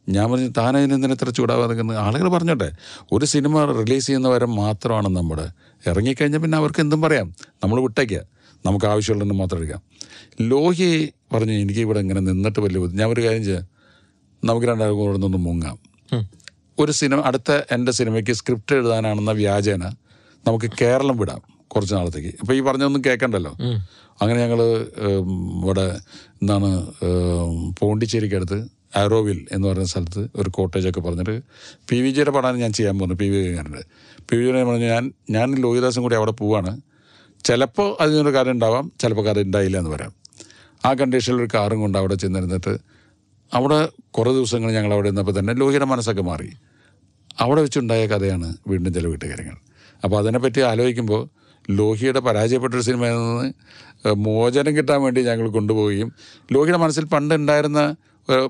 ഞാൻ പറഞ്ഞു താനതിനെന്തിനെ ഇത്ര ചൂടാവാതെ നിൽക്കുന്നത്? ആളുകൾ പറഞ്ഞോട്ടെ ഒരു സിനിമ റിലീസ് ചെയ്യുന്ന വരെ മാത്രമാണ് നമ്മുടെ ഇറങ്ങിക്കഴിഞ്ഞാൽ പിന്നെ അവർക്ക് എന്തും പറയാം. നമ്മൾ വിട്ടേക്കുക നമുക്ക് ആവശ്യമുള്ളതെന്ന് മാത്രം എടുക്കാം. ലോഹി പറഞ്ഞു എനിക്ക് ഇവിടെ ഇങ്ങനെ നിന്നിട്ട് വലിയ ബുദ്ധി ഞാൻ ഒരു കാര്യം ചെയ്യാം. നമുക്ക് രണ്ടാൾക്കും കൂടെ നിന്ന് മുങ്ങാം. ഒരു സിനിമ അടുത്ത എന്റെ സിനിമയ്ക്ക് സ്ക്രിപ്റ്റ് എഴുതാനാണെന്ന വ്യാജേന നമുക്ക് കേരളം വിടാം കുറച്ച് നാളത്തേക്ക്. അപ്പോൾ ഈ പറഞ്ഞൊന്നും കേൾക്കണ്ടല്ലോ. അങ്ങനെ ഞങ്ങൾ ഇവിടെ എന്താണ് പോണ്ടിച്ചേരിക്കടുത്ത് ആരോവിൽ എന്ന് പറയുന്ന സ്ഥലത്ത് ഒരു കോട്ടേജൊക്കെ പറഞ്ഞിട്ട് പി വി ജിയുടെ പടമാണ് ഞാൻ ചെയ്യാൻ പോകുന്നത് പി വി വിവേകാനന്റെ പി വി ജിയുടെ പറഞ്ഞു ഞാൻ ഞാൻ ലോഹിദാസും കൂടി അവിടെ പോവാണ്. ചിലപ്പോൾ അതിനൊരു കാര്യം ഉണ്ടാവാം ചിലപ്പോൾ കാര്യം ഉണ്ടായില്ല എന്ന് പറയാം. ആ കണ്ടീഷനിൽ ഒരു കാറും കൊണ്ട് അവിടെ ചെന്നിരുന്നിട്ട് അവിടെ കുറേ ദിവസങ്ങൾ ഞങ്ങൾ അവിടെ നിന്നപ്പോൾ തന്നെ ലോഹിയുടെ മനസ്സൊക്കെ മാറി. അവിടെ വെച്ചുണ്ടായ കഥയാണ് വീണ്ടും ചില വീട്ടുകാര്യങ്ങൾ. അപ്പോൾ അതിനെപ്പറ്റി ആലോചിക്കുമ്പോൾ ലോഹിയുടെ പരാജയപ്പെട്ടൊരു സിനിമയിൽ നിന്ന് മോചനം കിട്ടാൻ വേണ്ടി ഞങ്ങൾ കൊണ്ടുപോവുകയും ലോഹിയുടെ മനസ്സിൽ പണ്ട് ഉണ്ടായിരുന്ന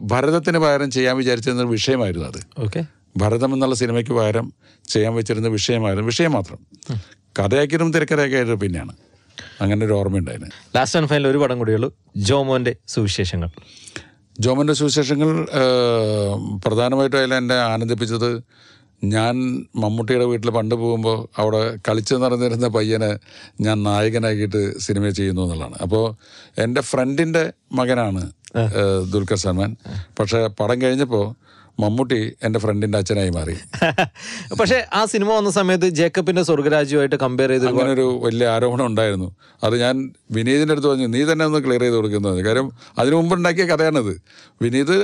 ഭരതത്തിന് പകരം ചെയ്യാൻ വിചാരിച്ചിരുന്ന ഒരു വിഷയമായിരുന്നു അത്. ഓക്കെ. ഭരതം എന്നുള്ള സിനിമയ്ക്ക് പകരം ചെയ്യാൻ വെച്ചിരുന്ന വിഷയമായിരുന്നു. വിഷയം മാത്രം. കഥയാക്കിയതും തിരക്കഥയാക്കിയതും പിന്നെയാണ്. അങ്ങനെ ഒരു ഓർമ്മയുണ്ടായിരുന്നു ലാസ്റ്റ് ആൻഡ് ഫൈനൽ ഒരു പടം കൂടിയുള്ളൂ ജോമോന്റെ സുവിശേഷങ്ങൾ. ജോമന്റെ സുവിശേഷങ്ങൾ പ്രധാനമായിട്ടും അതിൽ എന്നെ ആനന്ദിപ്പിച്ചത് ഞാൻ മമ്മൂട്ടിയുടെ വീട്ടിൽ പണ്ട് പോകുമ്പോൾ അവിടെ കളിച്ച് നടന്നിരുന്ന പയ്യനെ ഞാൻ നായകനാക്കിയിട്ട് സിനിമ ചെയ്യുന്നു എന്നുള്ളതാണ്. അപ്പോൾ എന്റെ ഫ്രണ്ടിന്റെ മകനാണ് ദുൽഖർ സൽമാൻ. പക്ഷേ പടം കഴിഞ്ഞപ്പോൾ മമ്മൂട്ടി എന്റെ ഫ്രണ്ടിന്റെ അച്ഛനായി മാറി. പക്ഷെ ആ സിനിമ വന്ന സമയത്ത് ജേക്കബിന്റെ സ്വർഗരാജ്യമായിട്ട് കമ്പയർ ചെയ്ത് അങ്ങനെ ഒരു വലിയ ആരോപണം ഉണ്ടായിരുന്നു. അത് ഞാൻ വിനീതിന്റെ അടുത്ത് പറഞ്ഞു നീ തന്നെ ഒന്ന് ക്ലിയർ ചെയ്ത് കൊടുക്കുന്നത് കാര്യം അതിനു മുമ്പ് ഉണ്ടാക്കിയ കഥയാണിത്. വിനീത്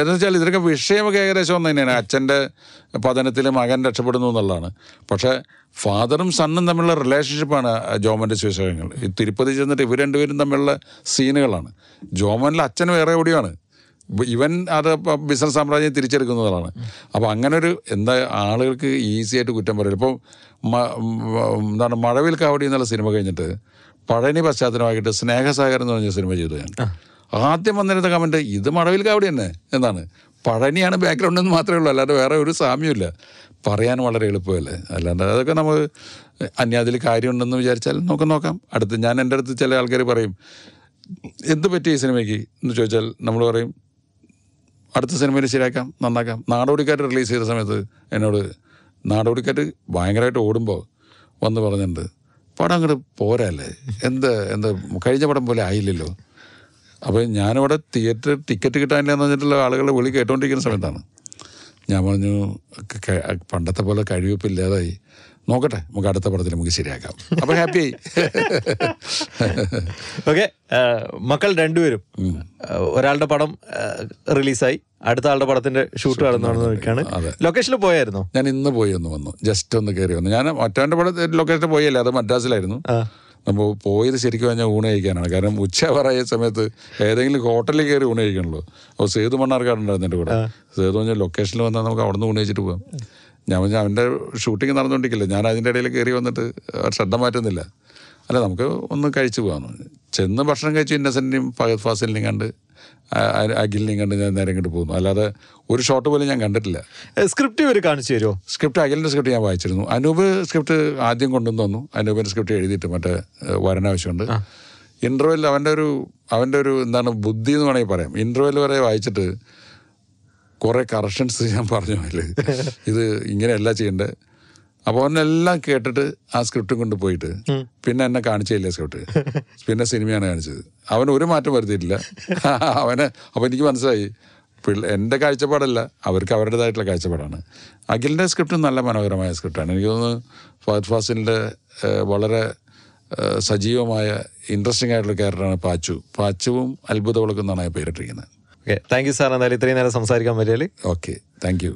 എന്ന് വെച്ചാൽ ഇതിനൊക്കെ വിഷയമൊക്കെ ഏകദേശം ഒന്ന് തന്നെയാണ് അച്ഛന്റെ പതനത്തിൽ മകൻ രക്ഷപ്പെടുന്നു എന്നുള്ളതാണ്. പക്ഷേ ഫാദറും സണ്ണും തമ്മിലുള്ള റിലേഷൻഷിപ്പാണ് ജോമന്റെ സുവിശേഷങ്ങൾ ഈ തിരുപ്പതി ചെന്നിട്ട് ഇവർ രണ്ടുപേരും തമ്മിലുള്ള സീനുകളാണ് ജോമനിലെ അച്ഛൻ വേറെ എവിടെയാണ് ഇവൻ അത് ബിസിനസ് സാമ്രാജ്യം തിരിച്ചെടുക്കുന്നതാണ്. അപ്പോൾ അങ്ങനെ ഒരു എന്താ ആളുകൾക്ക് ഈസി ആയിട്ട് കുറ്റം പറയില്ല. ഇപ്പോൾ എന്താണ് മഴവിൽ കാവടി എന്നുള്ള സിനിമ കഴിഞ്ഞിട്ട് പഴനി പശ്ചാത്തലമാക്കിയിട്ട് സ്നേഹസാഗരം എന്ന് പറഞ്ഞ സിനിമ ചെയ്തു ഞാൻ. ആദ്യം വന്നിരുന്ന കമന്റ് ഇത് മഴവിൽ കാവടി തന്നെ എന്നാണ്. പഴനിയാണ് ബാക്ക്ഗ്രൗണ്ട് എന്ന് മാത്രമേ ഉള്ളൂ അല്ലാതെ വേറെ ഒരു സാമ്യമില്ല പറയാൻ വളരെ എളുപ്പമല്ലേ? അല്ലാണ്ട് അതൊക്കെ നമ്മൾ അന്യാതിൽ കാര്യമുണ്ടെന്ന് വിചാരിച്ചാൽ നമുക്ക് നോക്കാം. അടുത്ത് ഞാൻ എന്റെ അടുത്ത് ചില ആൾക്കാർ പറയും എന്ത് പറ്റി ഈ സിനിമയ്ക്ക്? എന്ന് ചോദിച്ചാൽ നമ്മൾ പറയും അടുത്ത സിനിമയിൽ ശരിയാക്കാം നന്നാക്കാം. നാടോടിക്കാറ്റ് റിലീസ് ചെയ്ത സമയത്ത് എന്നോട് നാടോടിക്കാറ്റ് ഭയങ്കരമായിട്ട് ഓടുമ്പോൾ വന്ന് പറഞ്ഞിട്ടുണ്ട് പടം അങ്ങോട്ട് പോരല്ലേ? എന്ത് എന്ത് കഴിഞ്ഞ പടം പോലെ ആയില്ലല്ലോ. അപ്പോൾ ഞാനിവിടെ തിയേറ്റർ ടിക്കറ്റ് കിട്ടാനില്ല എന്ന് പറഞ്ഞിട്ടുള്ള ആളുകളെ വിളി കേട്ടോണ്ടിരിക്കുന്ന സമയത്താണ്. ഞാൻ പറഞ്ഞു "ക- ക- പണ്ടത്തെ പോലെ കഴിവിപ്പില്ലാതായി നോക്കട്ടെ നമുക്ക് അടുത്ത പടത്തിൽ നമുക്ക് ശരിയാക്കാം. അപ്പോൾ ആയി. ഓക്കെ മക്കൾ രണ്ടുപേരും ഒരാളുടെ പടം റിലീസായി. അടുത്ത ആളുടെ പടത്തിന്റെ ഷൂട്ട് നടന്നുകൊണ്ടിരിക്കുകയാണ്. ലൊക്കേഷനിൽ പോയായിരുന്നോ? ഞാൻ ഇന്ന് പോയി ഒന്ന് വന്നു. ജസ്റ്റ് ഒന്ന് കയറി വന്നു. ഞാൻ മറ്റവന്റെ പടം ലൊക്കേഷനിൽ പോയല്ലേ. അത് മദ്രാസിലായിരുന്നു. അപ്പോൾ നമ്മൾ പോയത് ശരിക്കും പറഞ്ഞാൽ ഊണ് കഴിക്കാനാണ്. കാരണം ഉച്ച പറയ സമയത്ത് ഏതെങ്കിലും ഹോട്ടലിൽ കയറി ഊണ് കഴിക്കണല്ലോ. അപ്പോൾ സേതു മണ്ണാർക്കാടുണ്ടായിരുന്നു എന്റെ കൂടെ. സേതു പറഞ്ഞാൽ ലൊക്കേഷനിൽ വന്നാൽ നമുക്ക് അവിടെ നിന്ന് ഊണ് കഴിച്ചിട്ട് പോകാം ഞാൻ പറഞ്ഞാൽ അവന്റെ ഷൂട്ടിംഗ് നടന്നുകൊണ്ടിരിക്കില്ല ഞാൻ അതിന്റെ ഇടയിൽ കയറി വന്നിട്ട് ശ്രദ്ധ മാറ്റുന്നില്ല. അല്ല നമുക്ക് ഒന്ന് കഴിച്ചു പറഞ്ഞു. ചെന്ന് ഭക്ഷണം കഴിച്ചു ഇന്നസെന്റിനെയും ഫഹദ് ഫാസിലിനെയും കണ്ട് അഖിലിനെയും കണ്ട് ഞാൻ നേരെ ഇങ്ങോട്ട് പോകുന്നു. അല്ലാതെ ഒരു ഷോട്ട് പോലും ഞാൻ കണ്ടിട്ടില്ല. സ്ക്രിപ്റ്റ് ഇവർ കാണിച്ചു തരുമോ? സ്ക്രിപ്റ്റ് അഖിലിന്റെ സ്ക്രിപ്റ്റ് ഞാൻ വായിച്ചിരുന്നു. അനൂപ് സ്ക്രിപ്റ്റ് ആദ്യം കൊണ്ടുവന്നു തന്നു. അനൂപിന്റെ സ്ക്രിപ്റ്റ് എഴുതിയിട്ട് മറ്റേ വരണാവശ്യമുണ്ട് വരനാവശ്യമുണ്ട് ഇന്റർവെല്ലിൽ അവന്റെ ഒരു അവന്റെ ഒരു എന്താണ് ബുദ്ധി എന്ന് വേണമെങ്കിൽ പറയാം. ഇന്റർവെൽ വരെ വായിച്ചിട്ട് കുറേ കറക്ഷൻസ് ഞാൻ പറഞ്ഞു അതിൽ ഇത് ഇങ്ങനെയല്ല ചെയ്യേണ്ടത് അപ്പോൾ അവനെല്ലാം കേട്ടിട്ട് ആ സ്ക്രിപ്റ്റും കൊണ്ട് പോയിട്ട് പിന്നെ എന്നെ കാണിച്ചില്ല സ്ക്രിപ്റ്റ് പിന്നെ സിനിമയാണ് കാണിച്ചത്. അവൻ ഒരു മാറ്റം വരുത്തിയിട്ടില്ല. അവന് അപ്പോൾ എനിക്ക് മനസ്സിലായി. പിള്ള എന്റെ കാഴ്ചപ്പാടല്ല അവർക്ക് അവരുടേതായിട്ടുള്ള കാഴ്ചപ്പാടാണ്. അഖിലിന്റെ സ്ക്രിപ്റ്റ് നല്ല മനോഹരമായ സ്ക്രിപ്റ്റാണ് എനിക്ക് തോന്നുന്നു ഫഹദ് ഫാസിലിന്റെ വളരെ സജീവമായ ഇൻട്രസ്റ്റിംഗ് ആയിട്ടുള്ള ക്യാരക്ടറാണ് പാച്ചു. പാച്ചുവും അത്ഭുത വിളക്കും എന്നാണ് പേരിട്ടിരിക്കുന്നത്. ഓക്കെ താങ്ക് യു സാർ എന്തായാലും ഇത്രയും നേരം സംസാരിക്കാൻ പറ്റിയാൽ ഓക്കെ താങ്ക് യു